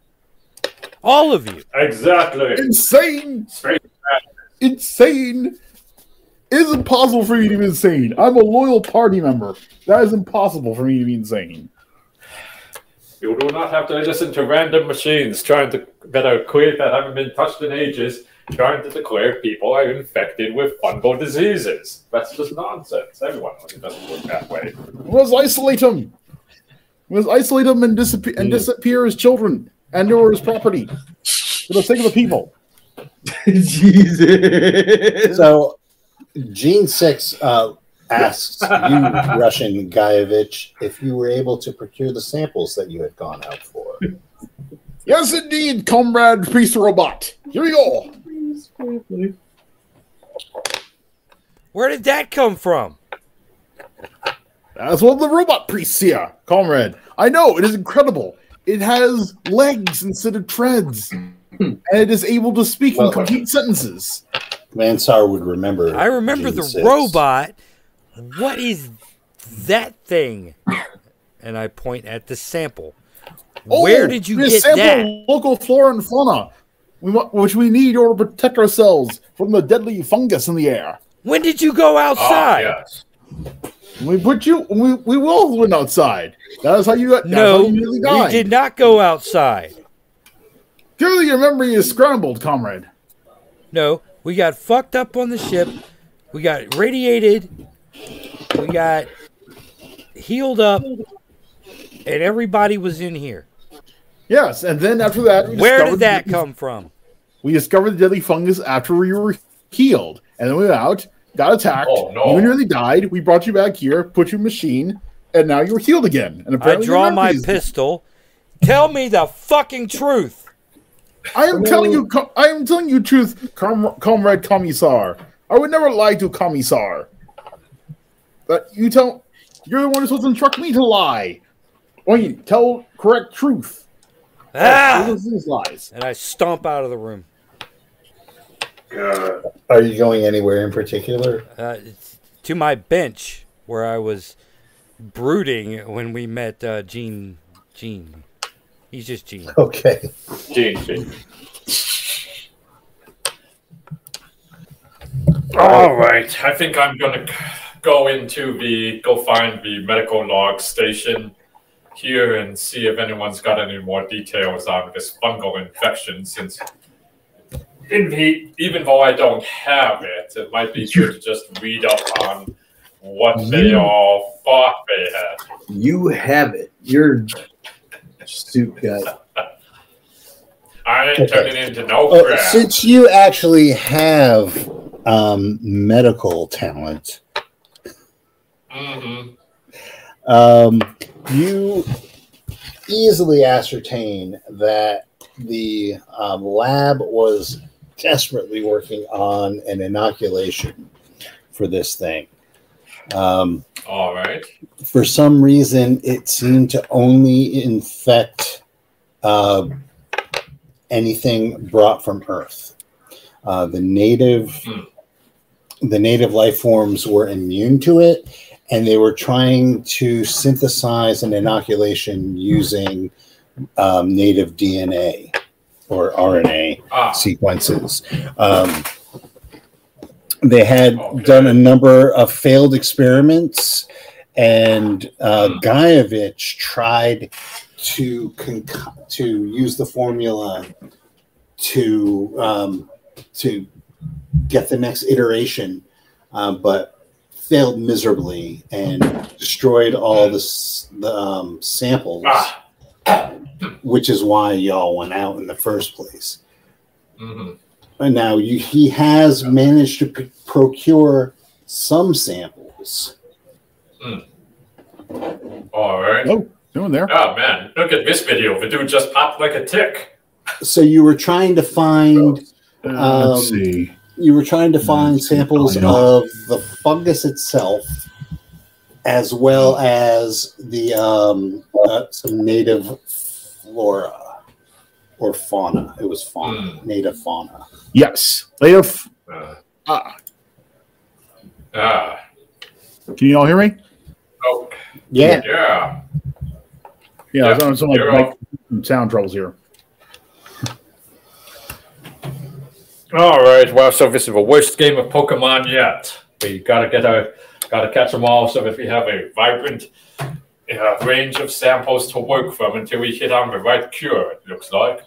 All of you.
Exactly.
Insane!
Straight
Insane! It is impossible for me to be insane. I'm a loyal party member. That is impossible for me to be insane.
You do not have to listen to random machines trying to that are clear that haven't been touched in ages, trying to declare people are infected with fungal diseases. That's just nonsense. Everyone it doesn't work that way.
Let's isolate him. Let's isolate him and disappear and mm. disappear his children and or his property for the sake of the people.
Jesus.
So, Gene Six uh, asks you, Russian Guyevich, if you were able to procure the samples that you had gone out for.
Yes, indeed, comrade priest robot. Here we go.
Where did that come from?
That's one of the robot priests here, comrade. I know it is incredible. it has legs instead of treads, and it is able to speak
Well-
in complete sentences.
Mansar would remember.
I remember
Gene
the
six.
robot. What is that thing? And I point at the sample.
Oh, Where
did you
we
get
sample
that?
Local flora and fauna, we, wa- which we need in order to protect ourselves from the deadly fungus in the air.
When did you go
Ah,
outside?
yes.
We put you. We, we will win outside. That is how you. got.
No,
you nearly
we did not go outside.
Clearly, your memory is scrambled, comrade.
No, we got fucked up on the ship. We got radiated. We got healed up, and everybody was in here.
Yes, and then after that, we
Where did that
the-
come from?
We discovered the deadly fungus after we were healed, and then we went out, got attacked.
Oh, no.
You nearly died. We brought you back here, put you in a machine, and now you're healed again. And
I
apparently your
draw my pistol. Tell me the fucking truth.
I am telling you. I am telling you truth, com- comrade Commissar. I would never lie to Commissar. But you tell. You're the one who's supposed to instruct me to lie. Why you tell correct truth?
Ah!
This is lies.
And I stomp out of the room.
Are you going anywhere in particular?
uh, to my bench where I was brooding when we met uh, Gene. Gene, he's just Gene.
Okay.
Gene, Gene. All right. I think I'm gonna go into the go find the medical log station here and see if anyone's got any more details on this fungal infection. Since in the, even though I don't have it, it might be good to just read up on what they all thought they had.
You have it. You're stupid guy.
I ain't
Okay.
turning into no
Uh, since you actually have um, medical talent,
hmm
um, you easily ascertain that the um, lab was desperately working on an inoculation for this thing. Um,
All right.
for some reason, it seemed to only infect uh, anything brought from Earth. Uh, the native,
Hmm.
the native life forms were immune to it, and they were trying to synthesize an inoculation using um, native DNA or RNA
Ah,
sequences. Um, they had
Okay.
done a number of failed experiments, and uh,
Hmm.
Tried to to use the formula to um, to get the next iteration, uh, but failed miserably and destroyed all the the um, samples,
ah.
which is why y'all went out in the first place.
hmm
And now you, he has managed to p- procure some samples.
All right.
Oh, doing there.
Oh man, look at this video. The dude just popped like a tick.
So you were trying to find
Uh, let's
Um,
see.
you were trying to find
Let's
samples of the fungus itself, as well as the um, uh, some native flora or fauna. It was fauna, native fauna.
Yes. They have.
Uh,
Ah,
ah.
can you all hear me?
Oh,
Yeah,
yeah.
Yeah,
Yeah,
I'm having some like
you're
mic-
off.
some sound troubles here.
All right. Well, so this is the worst game of Pokemon yet. We gotta get our, gotta catch them all so if we have a vibrant uh, range of samples to work from until we hit on the right cure. It looks like.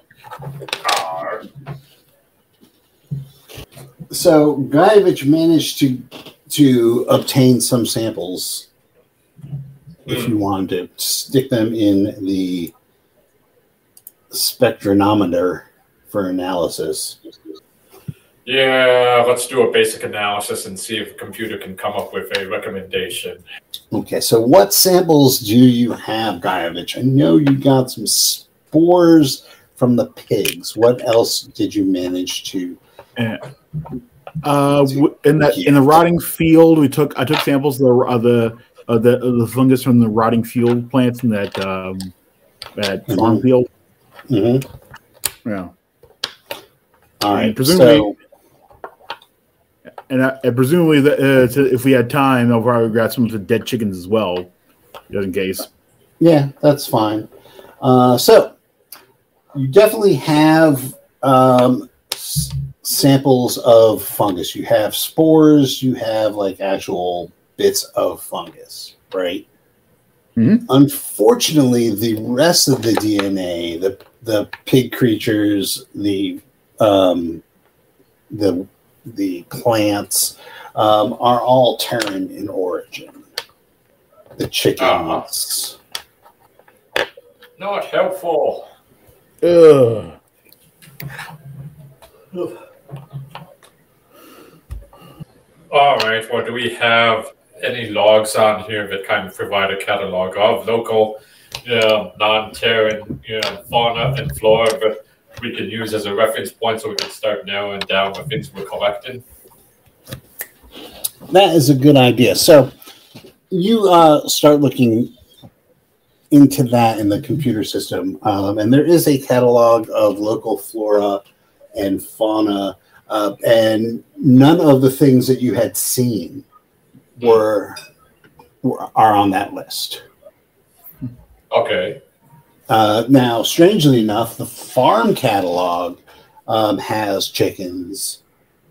So Guyevich managed to to obtain some samples. If hmm. you wanted to stick them in the spectrometer for analysis.
Yeah, let's do a basic analysis and see if the computer can come up with a recommendation.
Okay, so what samples do you have, Guyevich? I know you got some spores from the pigs. What else did you manage to?
Uh, in that in the rotting field, we took I took samples of the of the of the, of the fungus from the rotting field plants in that um, at
Mhm.
farm field.
Mm-hmm.
Yeah,
All right.
And presumably-
so,
and, uh, and presumably, that, uh, to, if we had time, I'll probably grab some of the dead chickens as well, just in case.
yeah, that's fine. Uh, so, you definitely have um, s- samples of fungus. You have spores. You have like actual bits of fungus, right?
Mhm.
Unfortunately, the rest of the DNA, the the pig creatures, the um, the the plants, um, are all Terran in origin. The chickens.
Not helpful.
Ugh.
All right. Well, do we have any logs on here that kind of provide a catalog of local, you know, non-Terran, you know, fauna and flora that we can use as a reference point so we can start narrowing down what things we're collecting?
That is a good idea. So you uh, start looking into that in the computer system, um, and there is a catalog of local flora and fauna, uh, and none of the things that you had seen were, were are on that list.
Okay.
Uh, now, strangely enough, the farm catalog um, has chickens,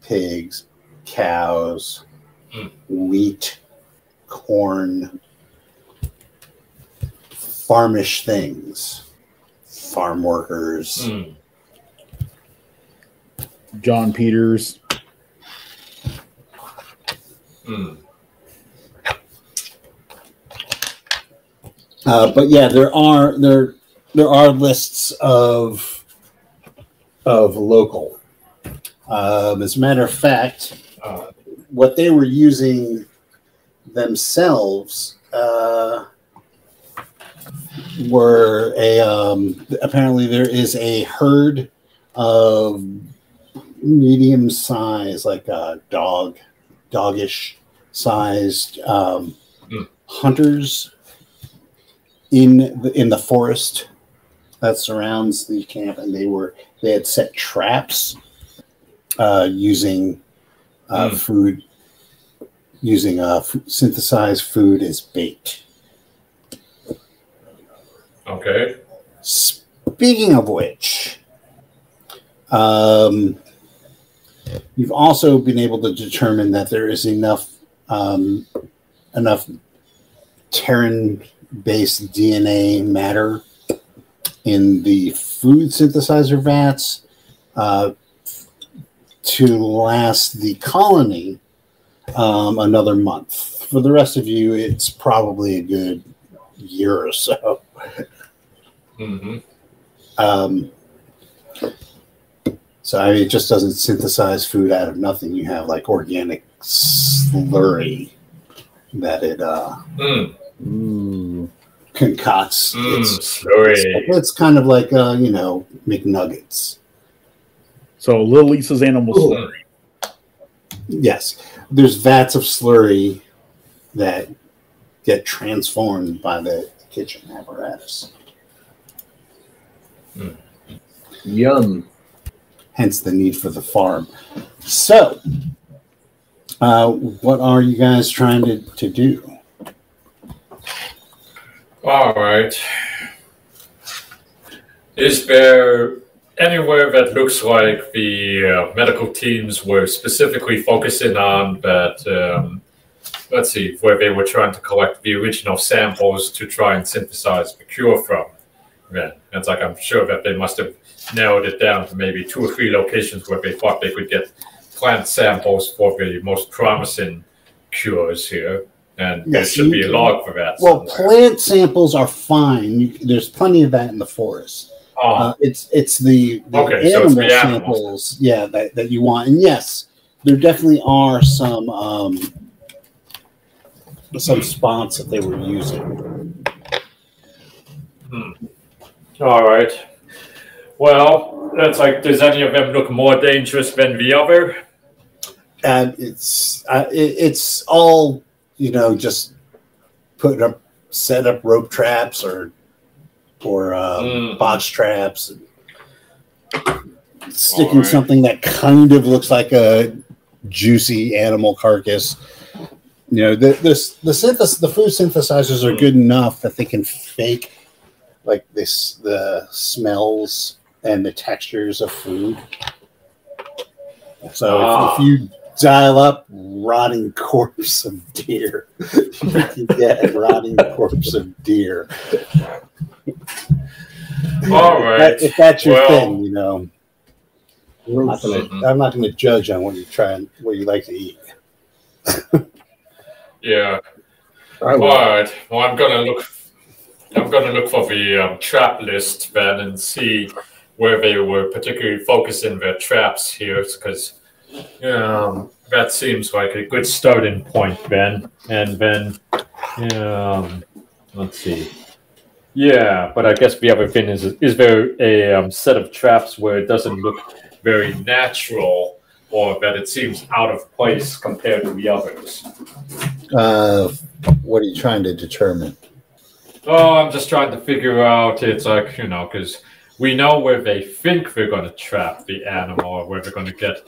pigs, cows,
Hmm.
wheat, corn, farmish things, farm workers.
Hmm.
John Peters.
Hmm.
Uh, but yeah, there are there there are lists of of local. Um, as a matter of fact,
Uh,
what they were using themselves uh, were a um, apparently there is a herd of medium size, like a dog, doggish sized um,
Hmm.
hunters in the in the forest that surrounds the camp, and they were they had set traps uh, using uh,
Hmm.
food using uh, f- synthesized food as bait.
Okay.
Speaking of which, um, you've also been able to determine that there is enough um, enough Terran-based DNA matter in the food synthesizer vats uh, to last the colony um, another month. For the rest of you, it's probably a good year or so.
hmm
Um, so I mean, it just doesn't synthesize food out of nothing. You have like organic slurry that it uh,
Mm.
Ooh.
concocts.
Mm.
It's,
Slurry.
it's kind of like uh, you know McNuggets.
So Little Lisa's animal
Ooh.
slurry.
Yes, there's vats of slurry that get transformed by the kitchen apparatus.
Yum.
hence the need for the farm. So, uh, what are you guys trying to, to do?
All right. Is there anywhere that looks like the uh, medical teams were specifically focusing on that? Um, let's see, where they were trying to collect the original samples to try and synthesize the cure from. Yeah, it's like I'm sure that they must have narrowed it down to maybe two or three locations where they thought they could get plant samples for the most promising cures here. And there
Yes,
should be a log for that.
Well,
somewhere.
plant samples are fine. You, there's plenty of that in the forest.
Oh,
Uh, it's it's the, the
Okay, so
animal
it's the animals.
samples, yeah, that, that you want. And yes, there definitely are some um, some spots that they were using.
All right. Well, that's like, does any of them look more dangerous than the other?
And it's uh, it, it's all you know, just putting up set up rope traps or or um,
Mm.
box traps. Sticking
Alright.
something that kind of looks like a juicy animal carcass. You know, the this the synthes the food synthesizers are good enough that they can fake like this the smells and the textures of food. So if-
Ah.
if you dial up rotting corpse of deer, you can get rotting corpse of deer.
All
If that- if that's your
Well-
thing, you know. I'm not, gonna. I'm not gonna judge on what you try and what you like to eat.
Yeah.
I
All
will.
right. Well, I'm gonna look. I'm gonna look for the um, trap list then and see where they were particularly focusing their traps here, because um, that seems like a good starting point then. And then, um, let's see. Yeah, but I guess the other thing is, is there a um, set of traps where it doesn't look very natural, or that it seems out of place compared to the others?
Uh, what are you trying to determine?
Oh, I'm just trying to figure out. It's like you know, because we know where they think we're going to trap the animal, or where they're going to get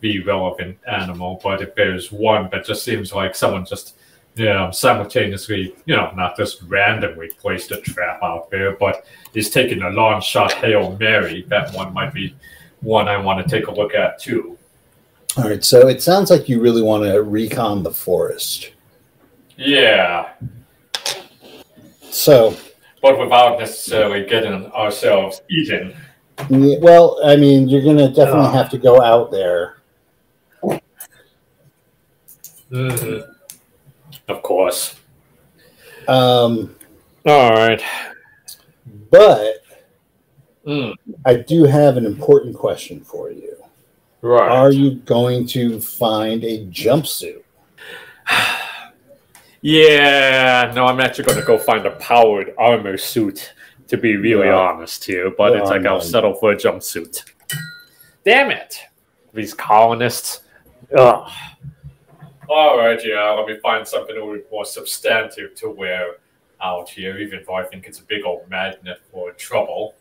the relevant animal. But if there's one that just seems like someone just, you know, simultaneously, you know, not just randomly placed a trap out there, but is taking a long shot hail mary, that one might be one I want to take a look at too.
All right, so it sounds like you really want to recon the forest.
Yeah,
So,
but without necessarily getting ourselves eaten.
yeah, well, I mean, you're gonna definitely
Ah.
have to go out there.
hmm Of course.
Um,
All right.
but
Mm,
I do have an important question for you.
right.
Are you going to find a jumpsuit?
Yeah, no, I'm actually going to go find a powered armor suit, to be really
Yeah.
honest here. But
Yeah,
it's like I'll settle for a jumpsuit. Damn it. These colonists. Ugh. All right, yeah, let me find something a little more substantive to wear out here, even though I think it's a big old magnet for trouble.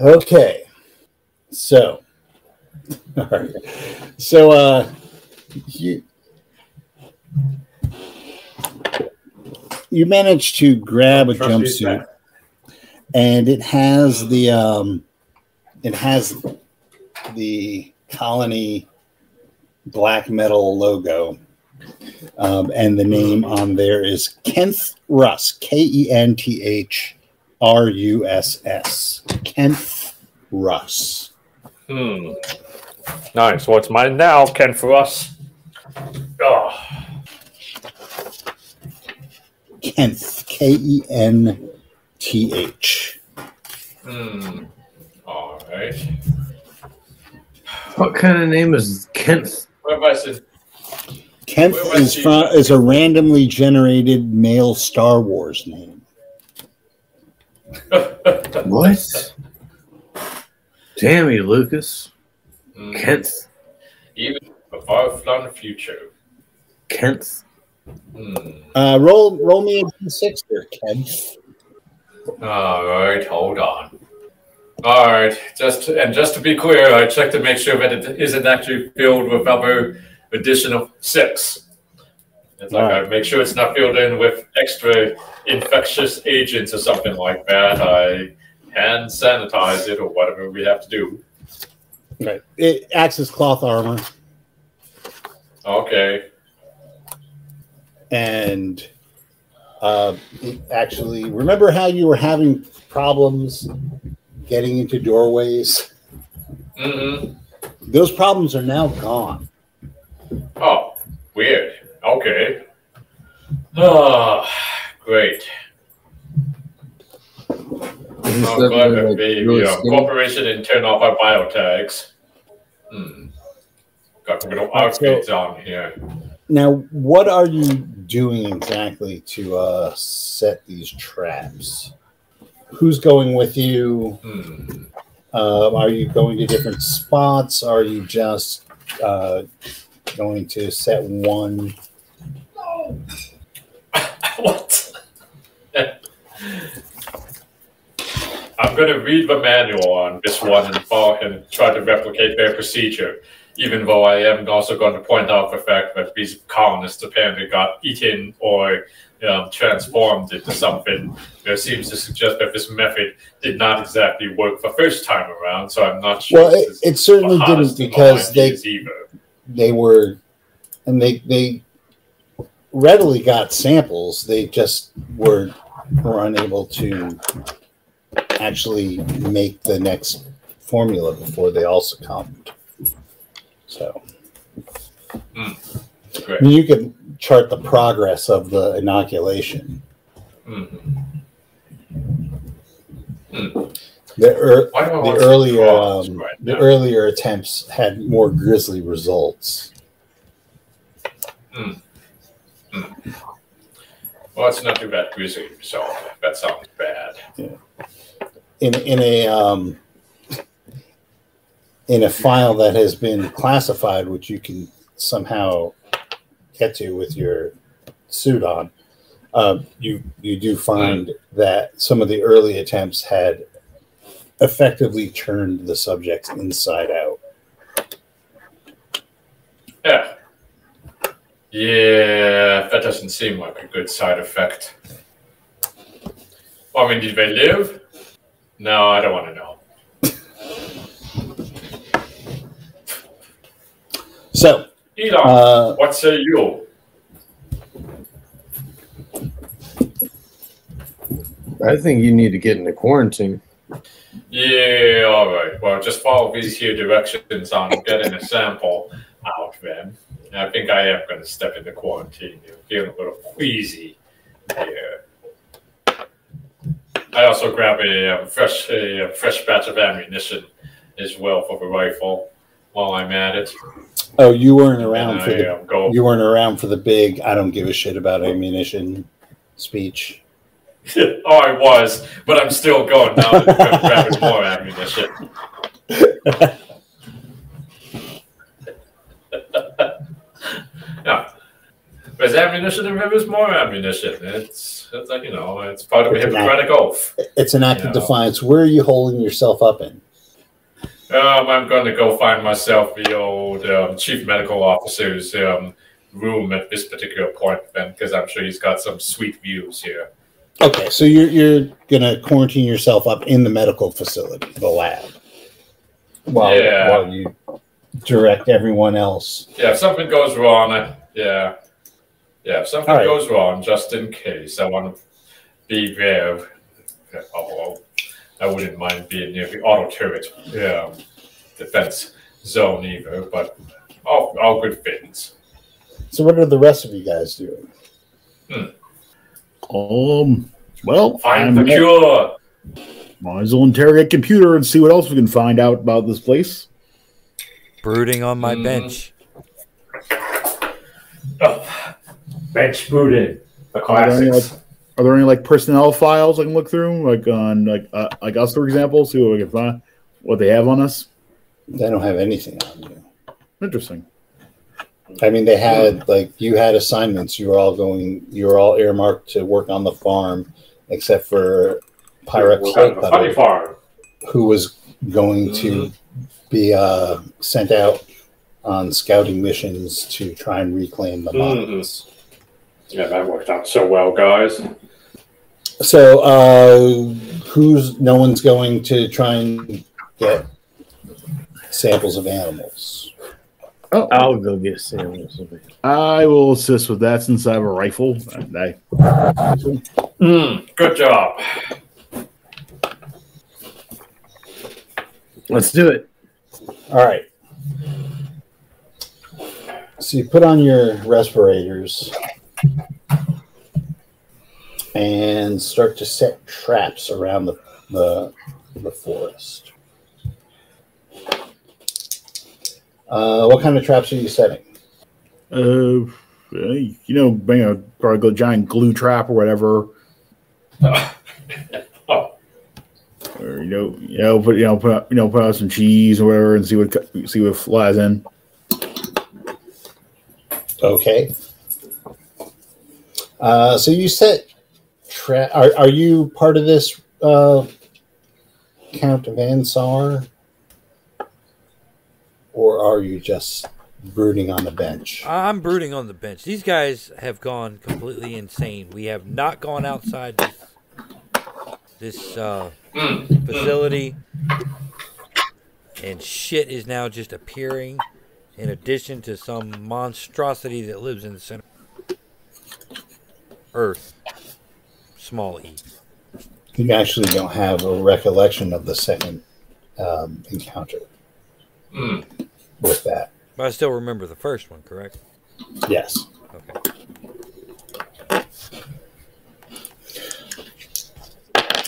Okay. So, all right. So, uh, you you managed to grab a jumpsuit, and it has the um, it has the colony black metal logo, um, and the name on there is Kent Russ, K E N T H R U S S, Kent Russ.
Hmm. Nice. What's mine now, Ken, for us? Oh.
Kent, K E N T H.
Hmm. All right.
What kind of name is Kent?
What have I said?
Kent
Where was
is
he?
from is a randomly generated male Star Wars name.
What? Damn you, Lucas.
Hmm.
Kent.
Even a far-flung future.
Kent.
Hmm.
Uh, roll roll me a d6 there, Kent.
All right, hold on. All right, just and just to be clear, I checked to make sure that it isn't actually filled with other additional six. It's like I make sure it's not filled in with extra infectious agents or something like that. I hand sanitize it or whatever we have to do.
Right. It acts as cloth armor,
Okay.
And uh, actually remember how you were having problems getting into doorways.
Mm-hmm.
Those problems are now gone.
Oh, weird. Okay. Oh, great.
Is this
I'm
stuff
glad
like
that the
really
uh,
skinny?
corporation didn't turn off our biotags. Hmm. Got little outfits on here.
Now, what are you doing exactly to uh, set these traps? Who's going with you?
Hmm.
Um, are you going to different spots? Are you just uh, going to set one?
what? I'm going to read the manual on this one and follow and try to replicate their procedure. Even though I am also going to point out the fact that these colonists apparently got eaten or um, transformed into something. There seems to suggest that this method did not exactly work the first time around, so I'm not sure.
Well, it, it certainly didn't because they
either.
they were, and they they readily got samples. They just were were unable to actually make the next formula before they all succumbed. So. I mean, you can chart the progress of the inoculation.
Mhm.
The, ear
Why do I
the earlier um,
right
the earlier attempts had more grisly results.
Well, it's not too bad grisly, so that sounds bad.
in in a um, in a file that has been classified, which you can somehow get to with your suit on, uh, you you do find that some of the early attempts had effectively turned the subjects inside out.
Yeah. Yeah, that doesn't seem like a good side effect. I mean, did they live? No, I don't want to know.
So,
Elon,
uh,
what say you?
I think you need to get into quarantine.
Yeah, all right. Well, just follow these here directions on getting a sample out then. And I think I am going to step into quarantine. I'm feeling a little queasy here. I also grab a um, fresh a, fresh batch of ammunition as well for the rifle while I'm at it.
oh, you weren't around
and
for
I
the
go.
you weren't around for the big "I don't give a shit about ammunition" speech.
oh, I was, but I'm still going now. grabbing more ammunition. Yeah. There's ammunition and there's more ammunition. It's, it's like, you know, it's part of a
It's
Hippocratic oath.
It's an act of defiance. Where are you holding yourself up in?
Um, I'm going to go find myself the old um, chief medical officer's um, room at this particular point, then, because I'm sure he's got some sweet views here.
Okay, so you're you're gonna quarantine yourself up in the medical facility, the lab, while
Yeah.
while you direct everyone else.
Yeah, if something goes wrong, I, yeah. Yeah, if something
right.
goes wrong, just in case, I want to be there. Although I wouldn't mind being near the auto turret um, defense zone either, but all, all good things.
So, what are the rest of you guys doing?
Um. Well,
Find
I'm-
the cure.
might as well interrogate computer and see what else we can find out about this place.
Brooding on my
Mhm.
bench.
Oh, bench booted. The
Are there, any, like,
classics.
Are there any like personnel files I can look through, like on like uh, like us, for example, see what we can find, what they have on us?
They don't have anything on you.
Interesting.
I mean, they had like you had assignments. You were all going. You were all earmarked to work on the farm, except for Pyra
We're a funny farm.
who was going to be uh, sent out on scouting missions to try and reclaim the mines.
Yeah, that worked out so well, guys.
So, uh, who's no one's going to try and get samples of animals.
Oh,
I'll go get samples. or something.
I will assist with that since I have a rifle. And I,
Mm, good job.
Let's do it.
All right. So you put on your respirators and start to set traps around the the, the forest. Uh, what kind of traps are you setting?
uh, you know, bring a probably a giant glue trap or whatever,
Oh,
or you know, you know, put you know, put out, you know, put out some cheese or whatever, and see what see what flies in.
Okay. Uh, so you set trap. Are, are you part of this uh, Count Vansar? Or are you just brooding on the bench?
I'm brooding on the bench. These guys have gone completely insane. We have not gone outside this, this uh, facility, and shit is now just appearing. In addition to some monstrosity that lives in the center, Earth, small e.
You actually don't have a recollection of the second um, encounter
Hmm.
with that.
But I still remember the first one, correct?
Yes.
Okay.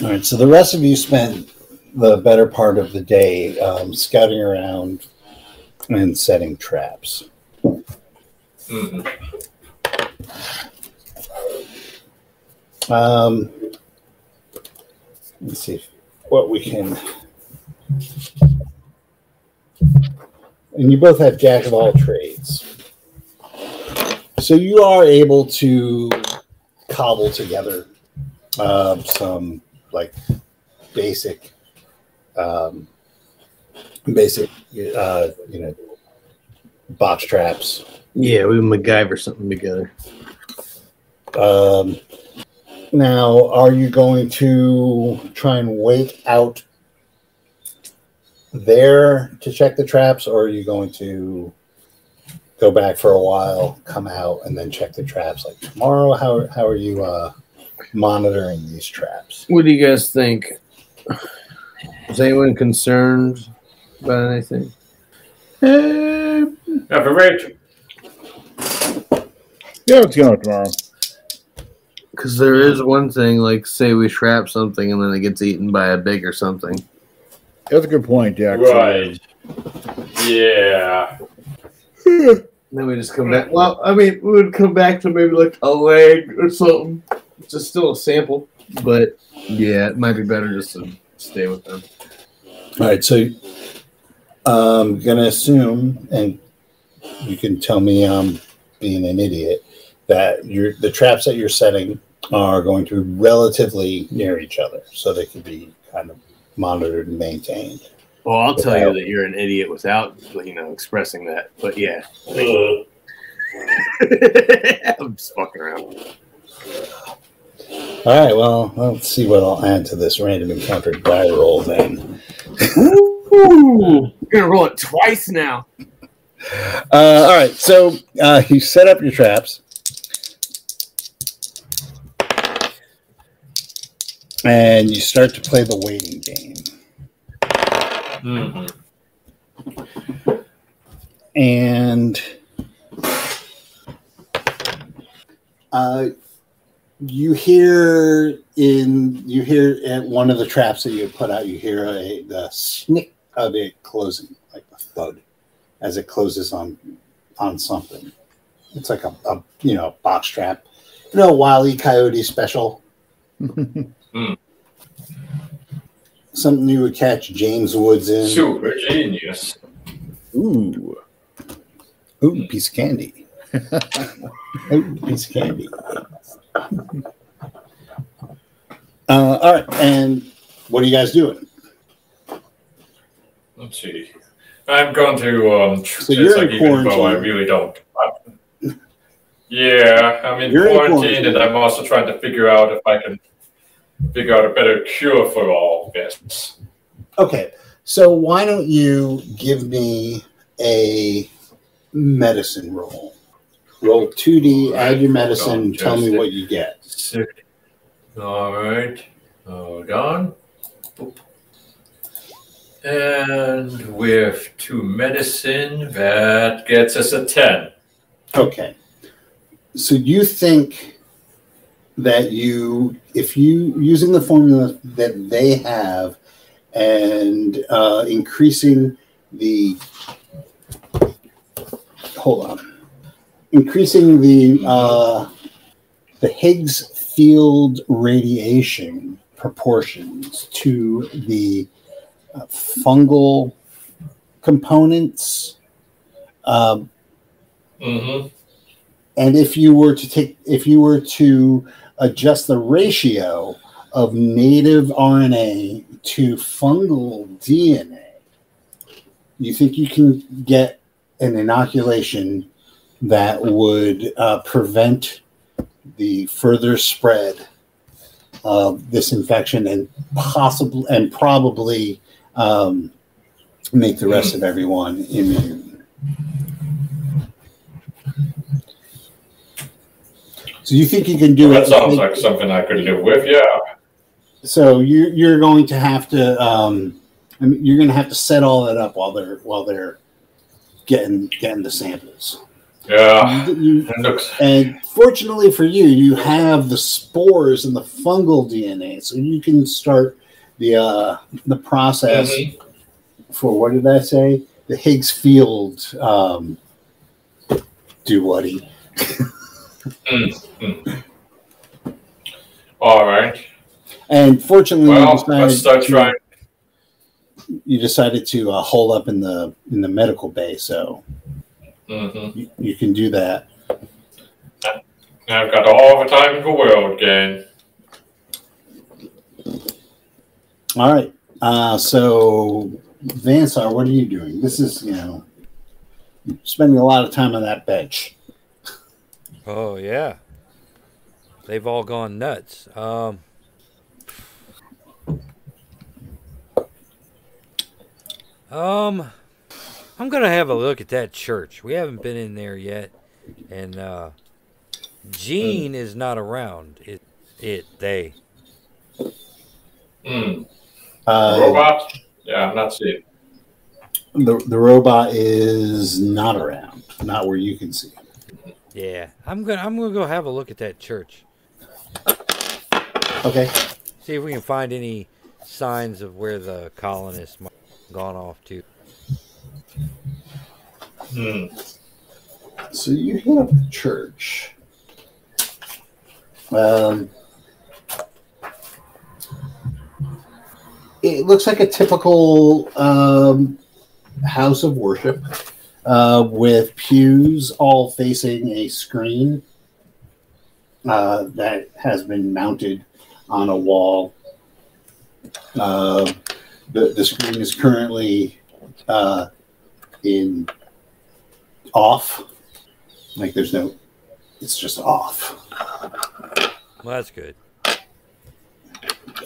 All right. So the rest of you spent the better part of the day um, scouting around and setting traps.
Mhm.
Um, let's see what we can. And you both have jack of all trades. So you are able to cobble together um, some like basic, um, basic, uh, you know, box traps.
Yeah, we MacGyver something together.
Um, now, are you going to try and wait out there to check the traps, or are you going to go back for a while, come out, and then check the traps like tomorrow? How how are you uh, monitoring these traps?
What do you guys think? Is anyone concerned about anything?
Have a rate.
yeah, it's going on tomorrow.
Because there is one thing, like say we trap something and then it gets eaten by a big or something.
That's a good point, Jack.
Right. Yeah.
Then we just come back. Well, I mean, we would come back to maybe like a leg or something. It's just still a sample, but yeah, it might be better just to stay with them.
All right, so I'm gonna assume, and you can tell me I'm being an idiot, that you're the traps that you're setting are going to be relatively near each other, so they can be kind of monitored and maintained.
Well, I'll tell you that you're an idiot without, you know, expressing that. But yeah,
Ugh.
I'm just fucking around.
All right, well, let's see what I'll add to this random encounter die roll then.
Ooh, you're gonna roll it twice now.
Uh, all right, so uh, you set up your traps. And you start to play the waiting game.
Mhm.
and uh, you hear in you hear at one of the traps that you put out you hear a the snick of it closing like a thud as it closes on on something it's like a, a you know box trap you know wily coyote special something you would catch james woods in
Super genius.
Ooh.
Ooh, piece of candy. Ooh, piece of candy. Uh, all right, and what are you guys doing?
Let's see. I'm going to um.
So you're
like
in
though I really don't. I- yeah, I'm in
You're in
quarantine,
quarantine.
and I'm also trying to figure out if I can figure out a better cure for all this.
Okay, so why don't you give me a medicine roll? Roll 2D, add your medicine, tell me what you get.
Sick. All right. Hold on. And with two medicine, that gets us a 10.
Okay. So you think that you, if you, using the formula that they have and uh, increasing the, hold on, increasing the, uh, the Higgs field radiation proportions to the uh, fungal components, um,
Mm-hmm.
and if you were to take if you were to adjust the ratio of native RNA to fungal DNA, you think you can get an inoculation that would uh, prevent the further spread of this infection and possibly and probably um, make the rest of everyone immune. So you think you can do
That
it?
That sounds like something I could live with. Yeah.
So you're you're going to have to um, I mean, you're going to have to set all that up while they're while they're getting getting the samples.
Yeah.
You- you-
looks.
and fortunately for you, you have the spores and the fungal DNA, so you can start the uh, the process
Mhm.
for what did I say? The Higgs field um, do what he.
All right.
And fortunately, you decided to-. You decided to uh, hole up in the in the medical bay, so
hmm
you, you can do that.
I've got all the time in the world, gang.
All right. Uh, so, Vansar, what are you doing? This is, you know, spending a lot of time on that bench.
Oh yeah. They've all gone nuts. Um Um I'm gonna have a look at that church. We haven't been in there yet. And uh Gene is not around. It it they.
Mm.
Uh,
Robot? Yeah, I'm not seeing.
the, the robot is not around, not where you can see.
Yeah. I'm gonna I'm gonna go have a look at that church.
Okay.
See if we can find any signs of where the colonists might have gone off to.
Hmm.
So you hit up the church. Um, it looks like a typical um, house of worship uh, with pews all facing a screen uh, that has been mounted on a wall. Uh, the, the screen is currently uh, in off. Like there's no, it's just off.
Well, that's good.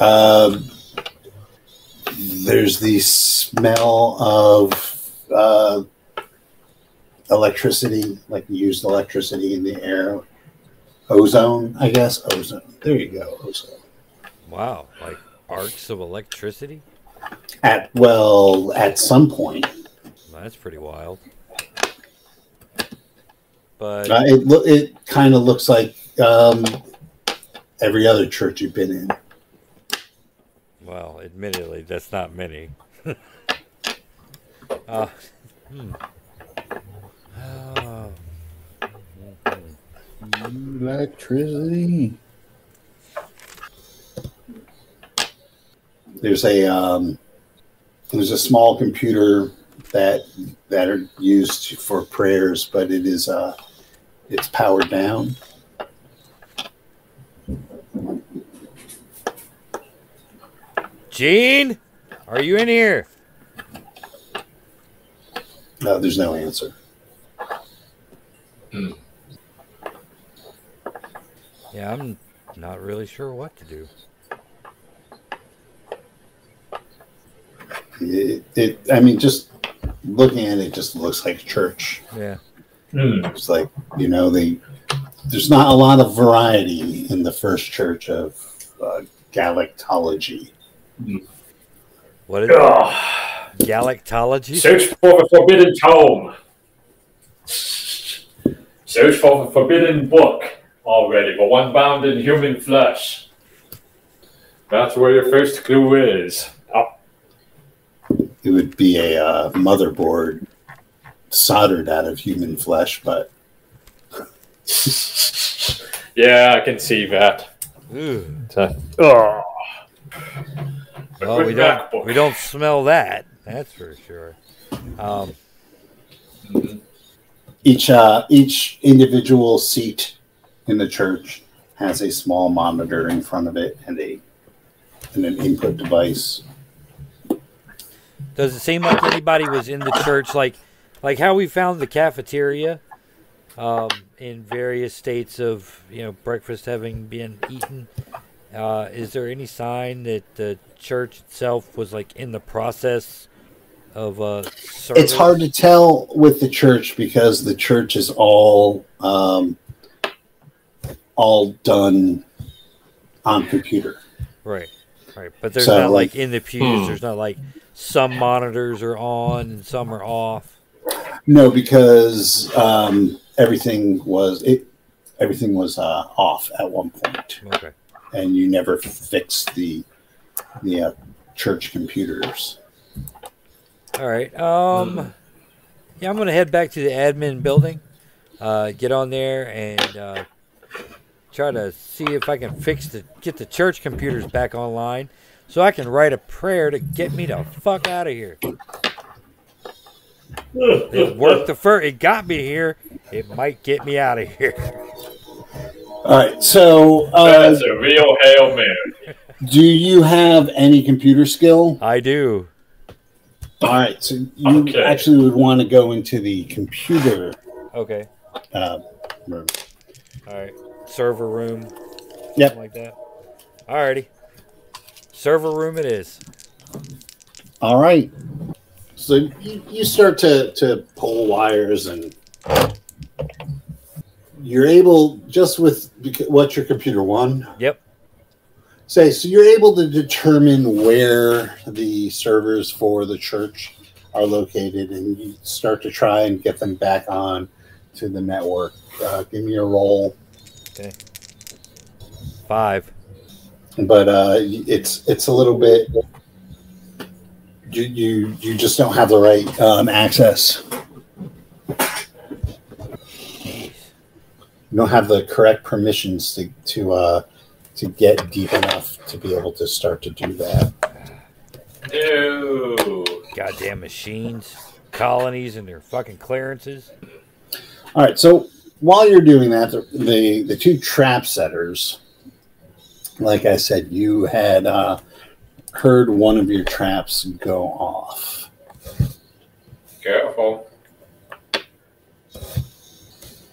Um, there's the smell of uh, electricity, like used electricity in the air. Ozone, I guess. Ozone. There you go. Ozone.
Wow, like arcs of electricity?
At well, at some point,
that's pretty wild. But
uh, it lo- it kind of looks like um, every other church you've been in.
well, admittedly, that's not many. uh, hmm.
Electricity.
there's a um, there's a small computer that that are used for prayers, but it is uh, it's powered down.
Gene, are you in here?
No, there's no answer.
Yeah, I'm not really sure what to do.
It, it I mean, just looking at it, just looks like a church.
Yeah.
Hmm.
It's like you know, they there's not a lot of variety in the first church of uh, galactology.
What is it?
Ugh.
Galactology?
Search for the forbidden tome. Search for the forbidden book already, but one bound in human flesh. That's where your first clue is. Up.
It would be a uh, motherboard soldered out of human flesh, but
Yeah, I can see that.
Ooh.
Oh.
Well, we don't we don't smell that. That's for sure. Um,
each uh, each individual seat in the church has a small monitor in front of it and a and an input device.
Does it seem like anybody was in the church, like, like how we found the cafeteria, um, in various states of you know breakfast having been eaten? Uh, is there any sign that the church itself was like in the process of uh?
It's hard to tell with the church because the church is all um, all done on computer.
Right, right. But there's
So,
not like
like-
in the pews.
Hmm.
There's not like some monitors are on and some are off.
No, because um, everything was it. Everything was uh, off at one point,
Okay.
and you never fixed the the uh, church computers.
All right. Um, yeah, I'm gonna head back to the admin building. Uh, get on there and uh, try to see if I can fix the get the church computers back online, so I can write a prayer to get me the fuck out of here. It worked the first. It got me here. It might get me out of here.
All right. So, uh,
That's a real Hail Mary.
do you have any computer skill?
I do.
All right. So you
Okay.
actually would want to go into the computer
Okay.
uh, room.
All right. Server room.
Yep.
Like that. Alrighty. Server room it is.
All right. So you, you start to, to pull wires and you're able just with beca- what your computer one
Yep.
say so you're able to determine where the servers for the church are located and you start to try and get them back on to the network uh, give me a roll
Five.
but uh, it's it's a little bit you you, you just don't have the right um, access you don't have the correct permissions to to uh, to get deep enough to be able to start to do that
No.
Goddamn machines. Colonies and their fucking clearances.
all right so while you're doing that the the, the two trap setters like i said you had uh, heard one of your traps go off
Careful.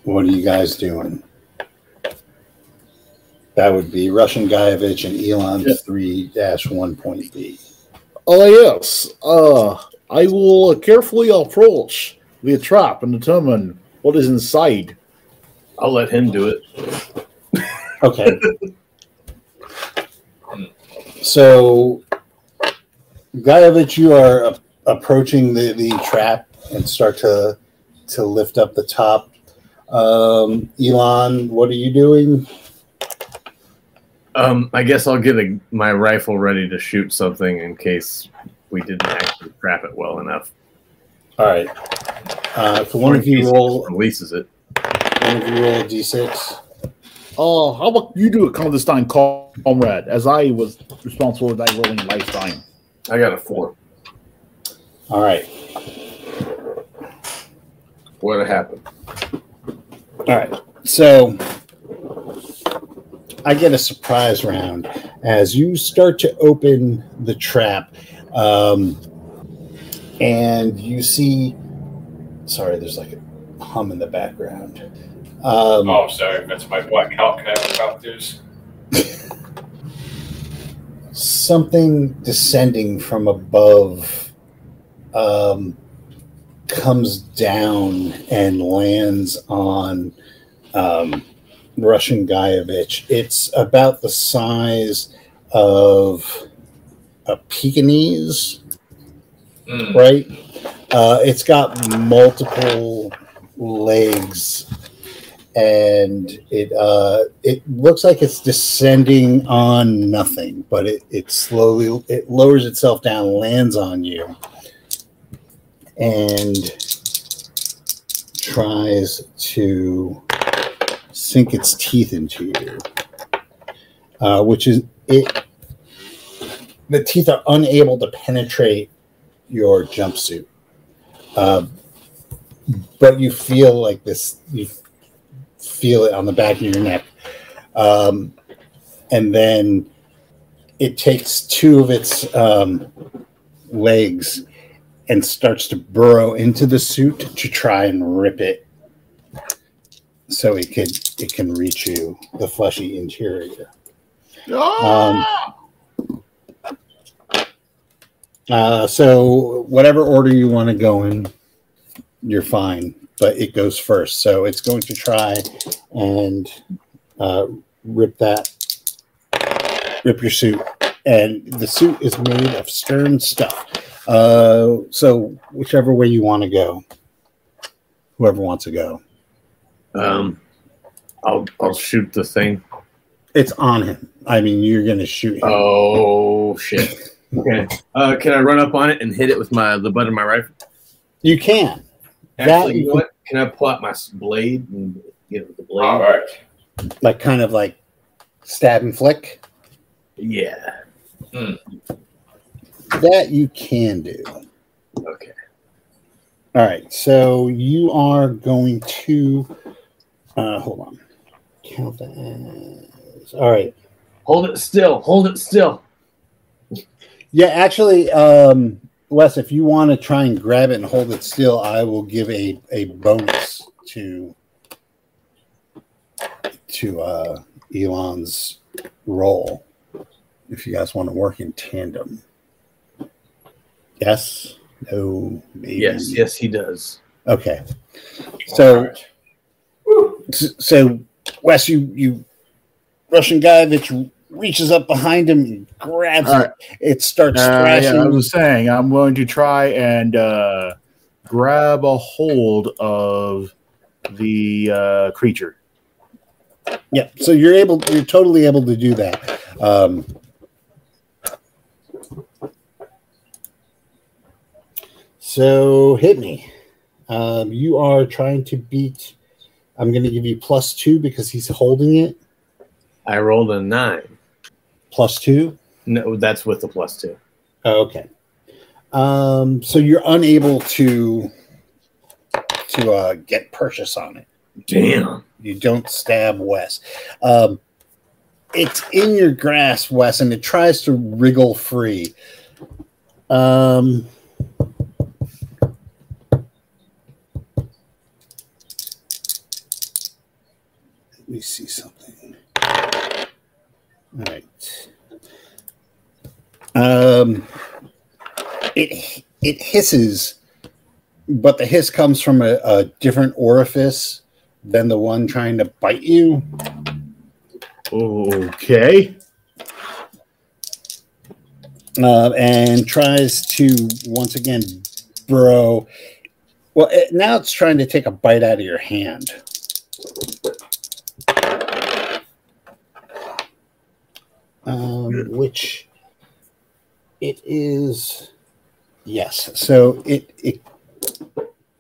What are you guys doing? That would be Russian Guyevich and Elon
Yeah.
three dash one point B.
Oh yes. Uh, I will uh, carefully approach the trap and determine what is inside.
I'll let him do it.
Okay. so, Guyevich, you are a- approaching the, the trap and start to to lift up the top. Um, Elon, what are you doing?
Um, I guess I'll get a, my rifle ready to shoot something in case we didn't actually trap it well enough.
All right. Uh, can one of you roll?
releases it.
One of you roll a d6.
Uh, how about you do it clandestine, comrade, as I was responsible for that rolling last time.
I got a four.
All right.
What happened?
All right. So I get a surprise round as you start to open the trap, um, and you see. Sorry, there's like a hum in the background. Um,
Oh, sorry. That's my black hawk helicopters.
something descending from above um, comes down and lands on um, Russian Guyevich. It's about the size of a Pekingese,
Mm.
right? Uh, it's got multiple legs and it uh, it looks like it's descending on nothing, but it, it slowly it lowers itself down, lands on you, and tries to sink its teeth into you, uh, which is it. The teeth are unable to penetrate your jumpsuit, uh, but you feel like this. You feel it on the back of your neck. Um, and then it takes two of its um, legs and starts to burrow into the suit to try and rip it so it could it can reach you the fleshy interior
Ah!
uh, so whatever order you want to go in you're fine but it goes first so it's going to try and uh, rip that rip your suit and the suit is made of stern stuff uh, so whichever way you want to go whoever wants to go
Um, I'll I'll shoot the thing.
it's on him i mean you're gonna shoot him
Oh shit. Okay. Uh, can I run up on it and hit it with my the butt of my rifle?
you can
Actually,
you
you know
can-
what? Can I pull out my blade and get it with the blade?
All right.
like kind of like stab and flick
Yeah.
that you can do
Okay.
all right so you are going to uh hold on count that as all right
Hold it still. Hold it still.
yeah actually um wes if you want to try and grab it and hold it still i will give a a bonus to to uh elon's roll if you guys want to work in tandem yes no maybe
Yes. Yes, he does.
okay so
All right.
S- so Wes, you you Russian guy that reaches up behind him and grabs
All
it. It starts
Uh,
thrashing.
yeah, I was saying I'm going to try and uh, grab a hold of the uh, creature.
yeah, so you're able. You're totally able to do that. Um, so hit me. Um, you are trying to beat. I'm going to give you plus two because he's holding it.
I rolled a nine.
Plus two.
No, that's with the plus two.
Oh, okay. Um, so you're unable to to uh, get purchase on it.
Damn.
You don't stab Wes. Um, it's in your grasp, Wes, and it tries to wriggle free. Um, let me see something. All right. Um, it it hisses, but the hiss comes from a, a different orifice than the one trying to bite you.
Okay.
uh, and tries to once again bro. Well, it, now it's trying to take a bite out of your hand. Um, which it is, yes. So it it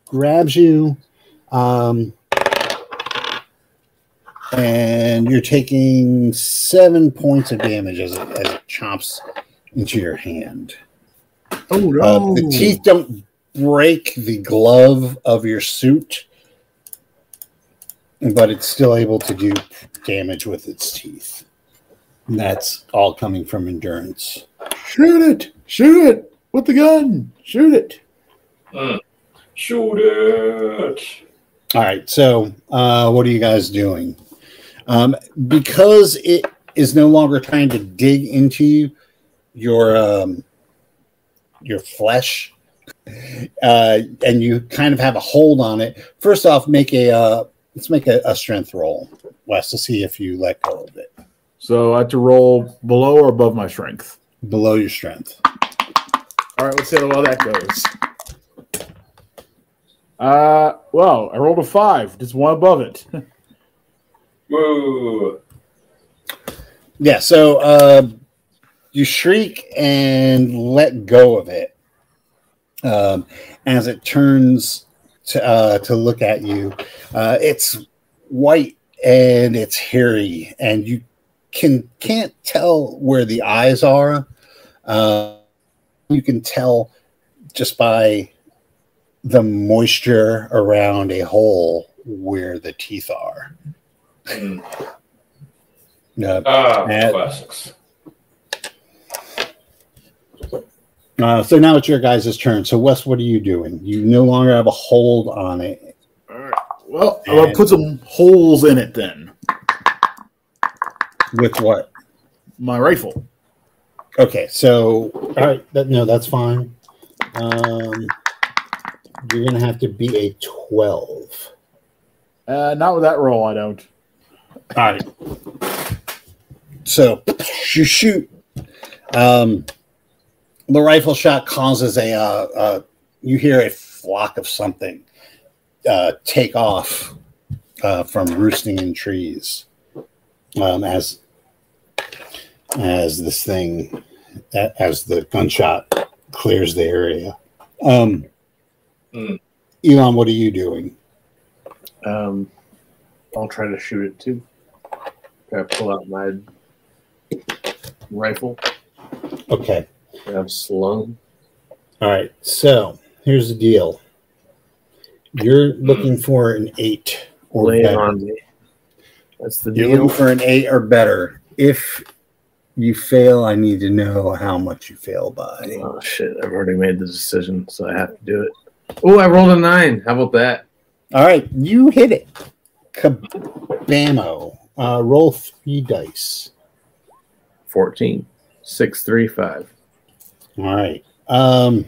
grabs you, um, and you're taking seven points of damage as it, as it chomps into your hand.
Oh no!
Uh, the teeth don't break the glove of your suit, but it's still able to do damage with its teeth. And that's all coming from endurance.
Shoot it! Shoot it with the gun! Shoot it!
Shoot it.
All right, so uh, what are you guys doing? Um, because it is no longer trying to dig into you, your um, your flesh, uh, and you kind of have a hold on it. First off, make a uh, let's make a, a strength roll, Wes, to see if you let go of it
So I have to roll below or above my strength.
below your strength.
All right, let's see how well that goes. Uh, well, I rolled a five, just one above it.
Woo.
Yeah, so uh, you shriek and let go of it um, as it turns to uh, to look at you. Uh, it's white and it's hairy, and you can can't tell where the eyes are. Uh, you can tell just by the moisture around a hole where the teeth are. Uh,
Ah,
Uh,
classics.
Uh, so now it's your guys' turn. So Wes, what are you doing? You no longer have a hold on it.
All right. Well, I'll put some holes in it then.
With what?
My rifle.
Okay, so all right, that, no, that's fine. Um, you're gonna have to be a twelve.
Uh, not with that roll, I don't.
All right. So you shoot. Um, the rifle shot causes a. Uh, uh, you hear a flock of something uh, take off uh, from roosting in trees um, as as this thing as the gunshot clears the area. Um,
Hmm.
Elon, what are you doing?
Um, I'll try to shoot it too. Try to pull out my rifle.
Okay.
I've slung.
All right. So here's the deal. You're looking for an eight or
Lay
better.
That's the
You're
deal.
looking for an eight or better. If you fail, I need to know how much you fail by.
Oh shit! I've already made the decision, so I have to do it. Oh, I rolled a nine. How about that?
All right, you hit it. Kabamo. Uh, roll three dice.
14. Six, three, five.
All right. Um,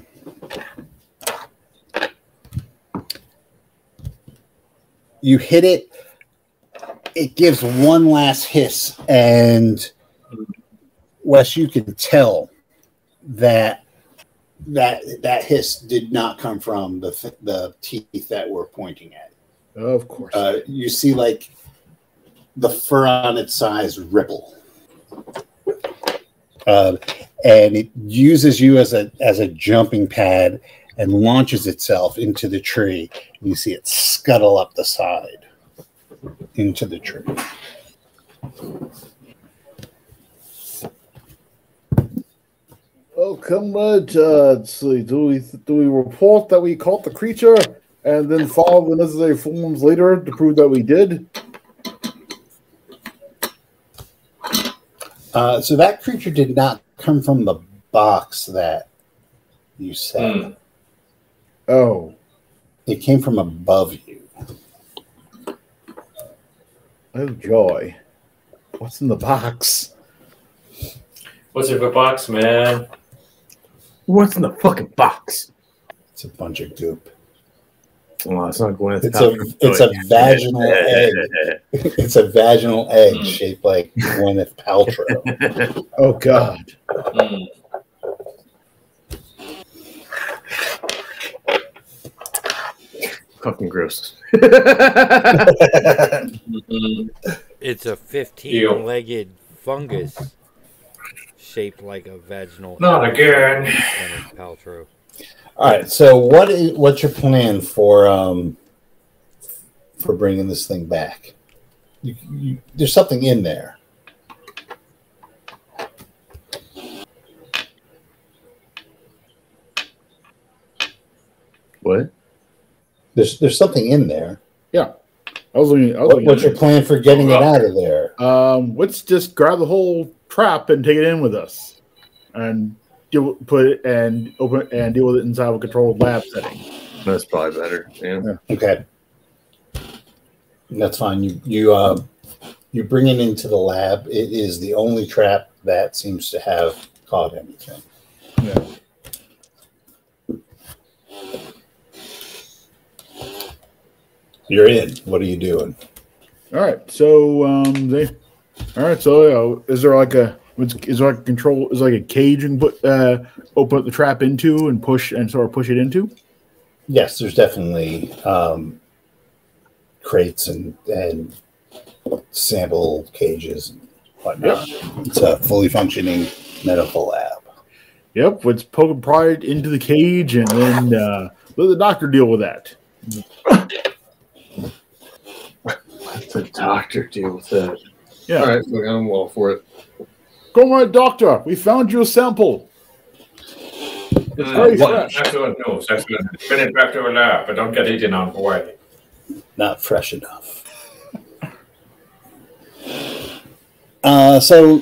you hit it. It gives one last hiss, and Wes, you can tell that that that hiss did not come from the the teeth that we're pointing at.
Of course.
Uh, you see, like the fur on its sides ripple, uh, and it uses you as a as a jumping pad and launches itself into the tree. You see it scuttle up the side into the tree.
Oh, comrade, uh, let's see. Do we do we report that we caught the creature and then follow the necessary forms later to prove that we did?
Uh, so that creature did not come from the box that you said.
Hmm.
Oh,
It came from above you.
oh joy! What's in the box?
What's in the box, man?
What's in the fucking box?
It's a bunch of goop.
Well, it's not Gwyneth
It's a it's a vaginal egg. It's a vaginal egg shaped like Gwyneth Paltrow.
Oh God!
Hmm.
fucking gross.
It's a 15 legged fungus shaped like a vaginal
Not again.
Gwyneth Paltrow.
All right. So what is what's your plan for um for bringing this thing back? You, you, there's something in there.
What?
There's there's something in there.
I was looking. I was
What,
looking
what's your plan for getting it out of there?
Um, let's just grab the whole trap and take it in with us, and deal, put it and open and deal with it inside of a controlled lab setting.
That's probably better. Yeah.
Okay. That's fine. You you uh you bring it into the lab. It is the only trap that seems to have caught anything.
Yeah.
You're in. What are you doing?
All right. So um, they. All right. So uh, is there like a what's- is there like a control? Is like a cage and put uh, open up the trap into and push and sort of push it into?
Yes, there's definitely um, crates and and sample cages and whatnot. It's a fully functioning medical lab.
Yep. Let's poke and pry into the cage and then uh, let the doctor deal with that.
Let the doctor deal with that.
Yeah.
All right. Look, I'm all for it.
Go on, doctor. We found you a sample.
Hmm,
very
what-
fresh.
Excellent news. Excellent. Bring it back to the lab, but don't get eaten on the way.
Not fresh enough. Uh, so,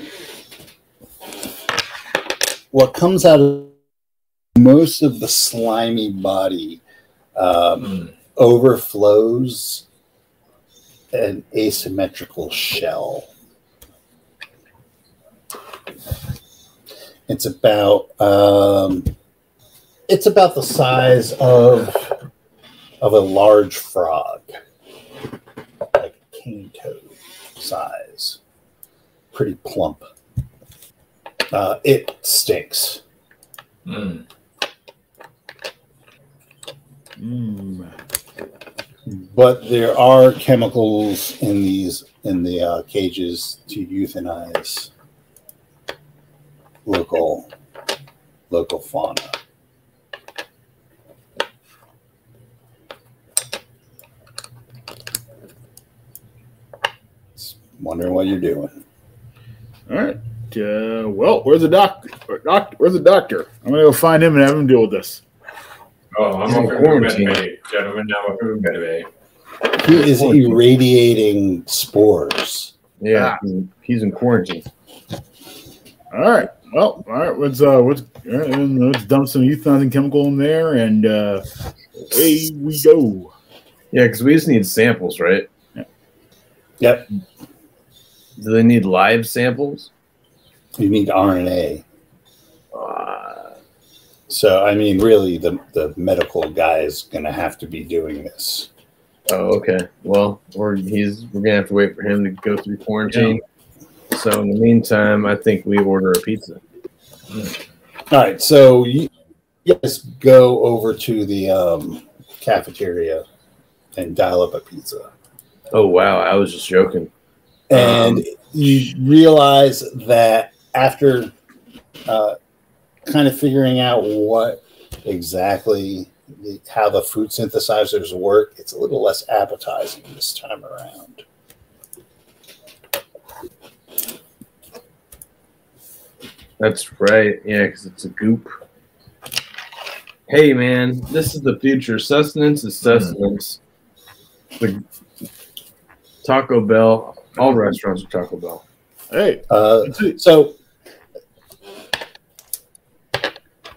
what comes out of most of the slimy body um,
Mm.
overflows an asymmetrical shell. It's about um, it's about the size of of a large frog, like a cane toad size, pretty plump. Uh, it stinks.
Mm.
Mm.
but there are chemicals in these in the uh, cages to euthanize local local fauna. Just Wondering what you're doing.
All right. Uh, well, where's the doctor? Doctor, where's the doctor? I'm gonna go find him and have him deal with this.
Oh, I'm
He's in
over
quarantine.
med bay. Gentlemen, now over in med bay.
He is irradiating spores.
Yeah, he's- he's in quarantine.
All right. Well, all right. Let's uh, let's all right, then let's dump some euthanizing chemical in there, and uh, away we go.
Yeah, because we just need samples, right?
Yep.
Do they need live samples?
You need RNA.
Uh,
So I mean, really, the the medical guy is going to have to be doing this.
oh, okay. Well, we're he's we're gonna have to wait for him to go through quarantine. So in the meantime, I think we order a pizza.
All right, so you guys go over to the um, cafeteria and dial up a pizza,
Oh wow, I was just joking.
and
Um,
you realize that after uh, kind of figuring out what exactly the, how the food synthesizers work, it's a little less appetizing this time around.
That's right. Yeah, because it's a goop. Hey man, this is the future. Sustenance is sustenance. The Taco Bell. All restaurants are Taco Bell.
Hey,
Uh, so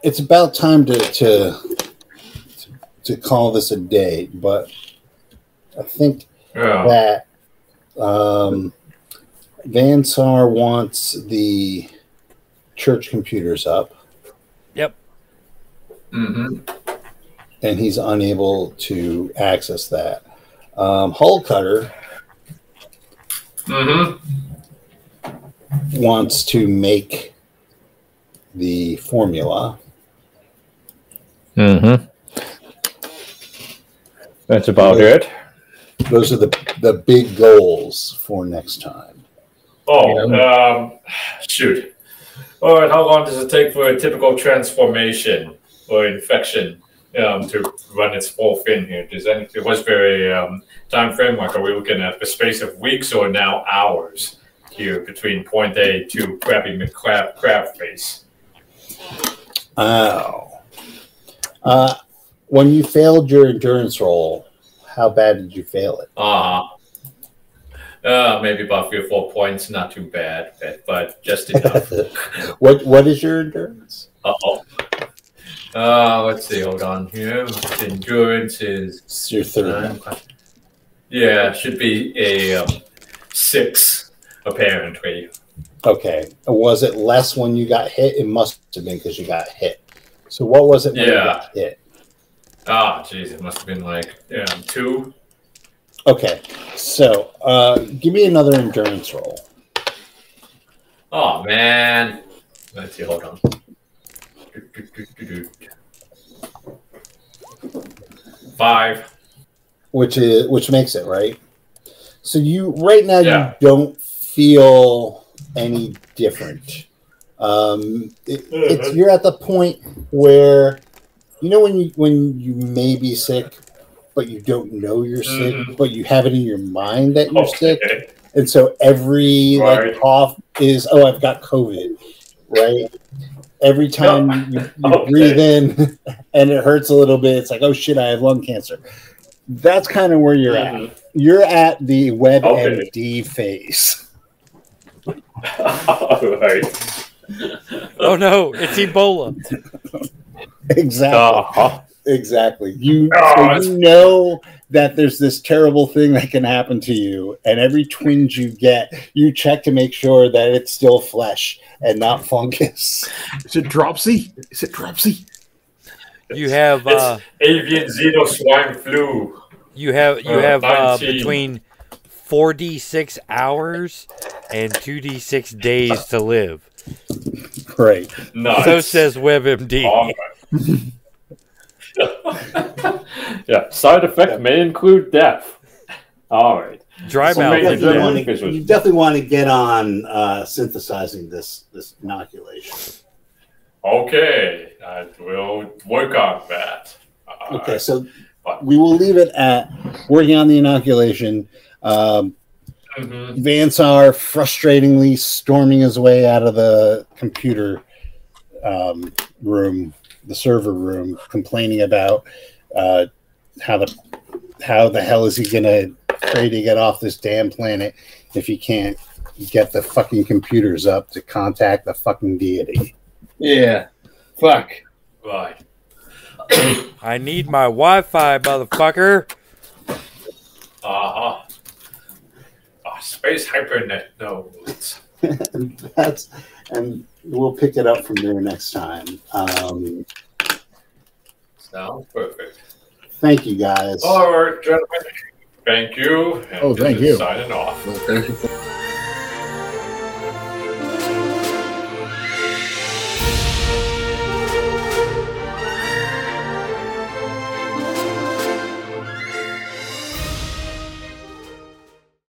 it's about time to, to to call this a day, but I think
Yeah.
that um, Vansar wants the church computers up, Yep.
Mm-hmm.
and he's unable to access that. Um, Hull Cutter
Mm-hmm.
wants to make the formula.
Mm-hmm. That's about it.
Those are the the big goals for next time.
Oh, um, shoot. All right, how long does it take for a typical transformation or infection um, to run its full fin here? Does any, it was a um, time frame? Like, are we looking at the space of weeks or now hours here between point A to Krabby McCrab crab face?
Oh. Uh, when you failed your endurance roll, how bad did you fail it?
Uh, uh, maybe about three or four points, not too bad, but, but just enough.
what What is your endurance?
Uh oh. Uh, let's see. Hold on here. Endurance is
It's your third.
nine. Yeah, should be a um, six apparently.
Okay. Was it less when you got hit? It must have been because you got hit. So what was it when you
Yeah.
got hit?
Ah, jeez, it must have been like um, two.
Okay. So uh, give me another endurance roll.
Oh man. Let's see. Hold on. Five.
which is which makes it right. So you right now
Yeah.
you don't feel any different. Um, it, it's you're at the point where you know when you when you may be sick, but you don't know you're sick,
Mhm.
but you have it in your mind that you're sick, and so every
Right.
like cough is oh I've got COVID, right? Every time you, you
Okay.
breathe in and it hurts a little bit, it's like oh shit I have lung cancer. That's kind of where you're at.
Mhm.
You're at the WebMD
Okay.
phase.
All right.
Oh no, it's Ebola.
exactly.
Uh-huh.
Exactly. You,
Oh,
so you know that there's this terrible thing that can happen to you, and every twinge you get, you check to make sure that it's still flesh and not fungus.
Is it dropsy? Is it dropsy?
You have
It's
uh,
avian xeno swine flu.
you have you
uh,
have uh, between four d six hours and two d six days to live.
Great.
Nice.
So says WebMD.
All right.
Yeah, side effect may include death. All right.
Dry
So
mouth.
You definitely, want to, you definitely want to get on uh, synthesizing this this inoculation.
Okay, I will work on that. Uh,
Okay, so we will leave it at working on the inoculation. Um,
mhm.
Vansar frustratingly storming his way out of the computer um, room, the server room, complaining about uh, how the how the hell is he gonna pray to get off this damn planet if he can't get the fucking computers up to contact the fucking deity.
Yeah. Fuck.
Right.
I need my Wi-Fi, motherfucker.
Uh-huh. Ah, space hypernet nodes.
That's and we'll pick it up from there next time. Um,
Sounds perfect.
thank you guys.
All right, gentlemen. Thank you. and
Oh, thank you.
Signing off.
Well, thank you for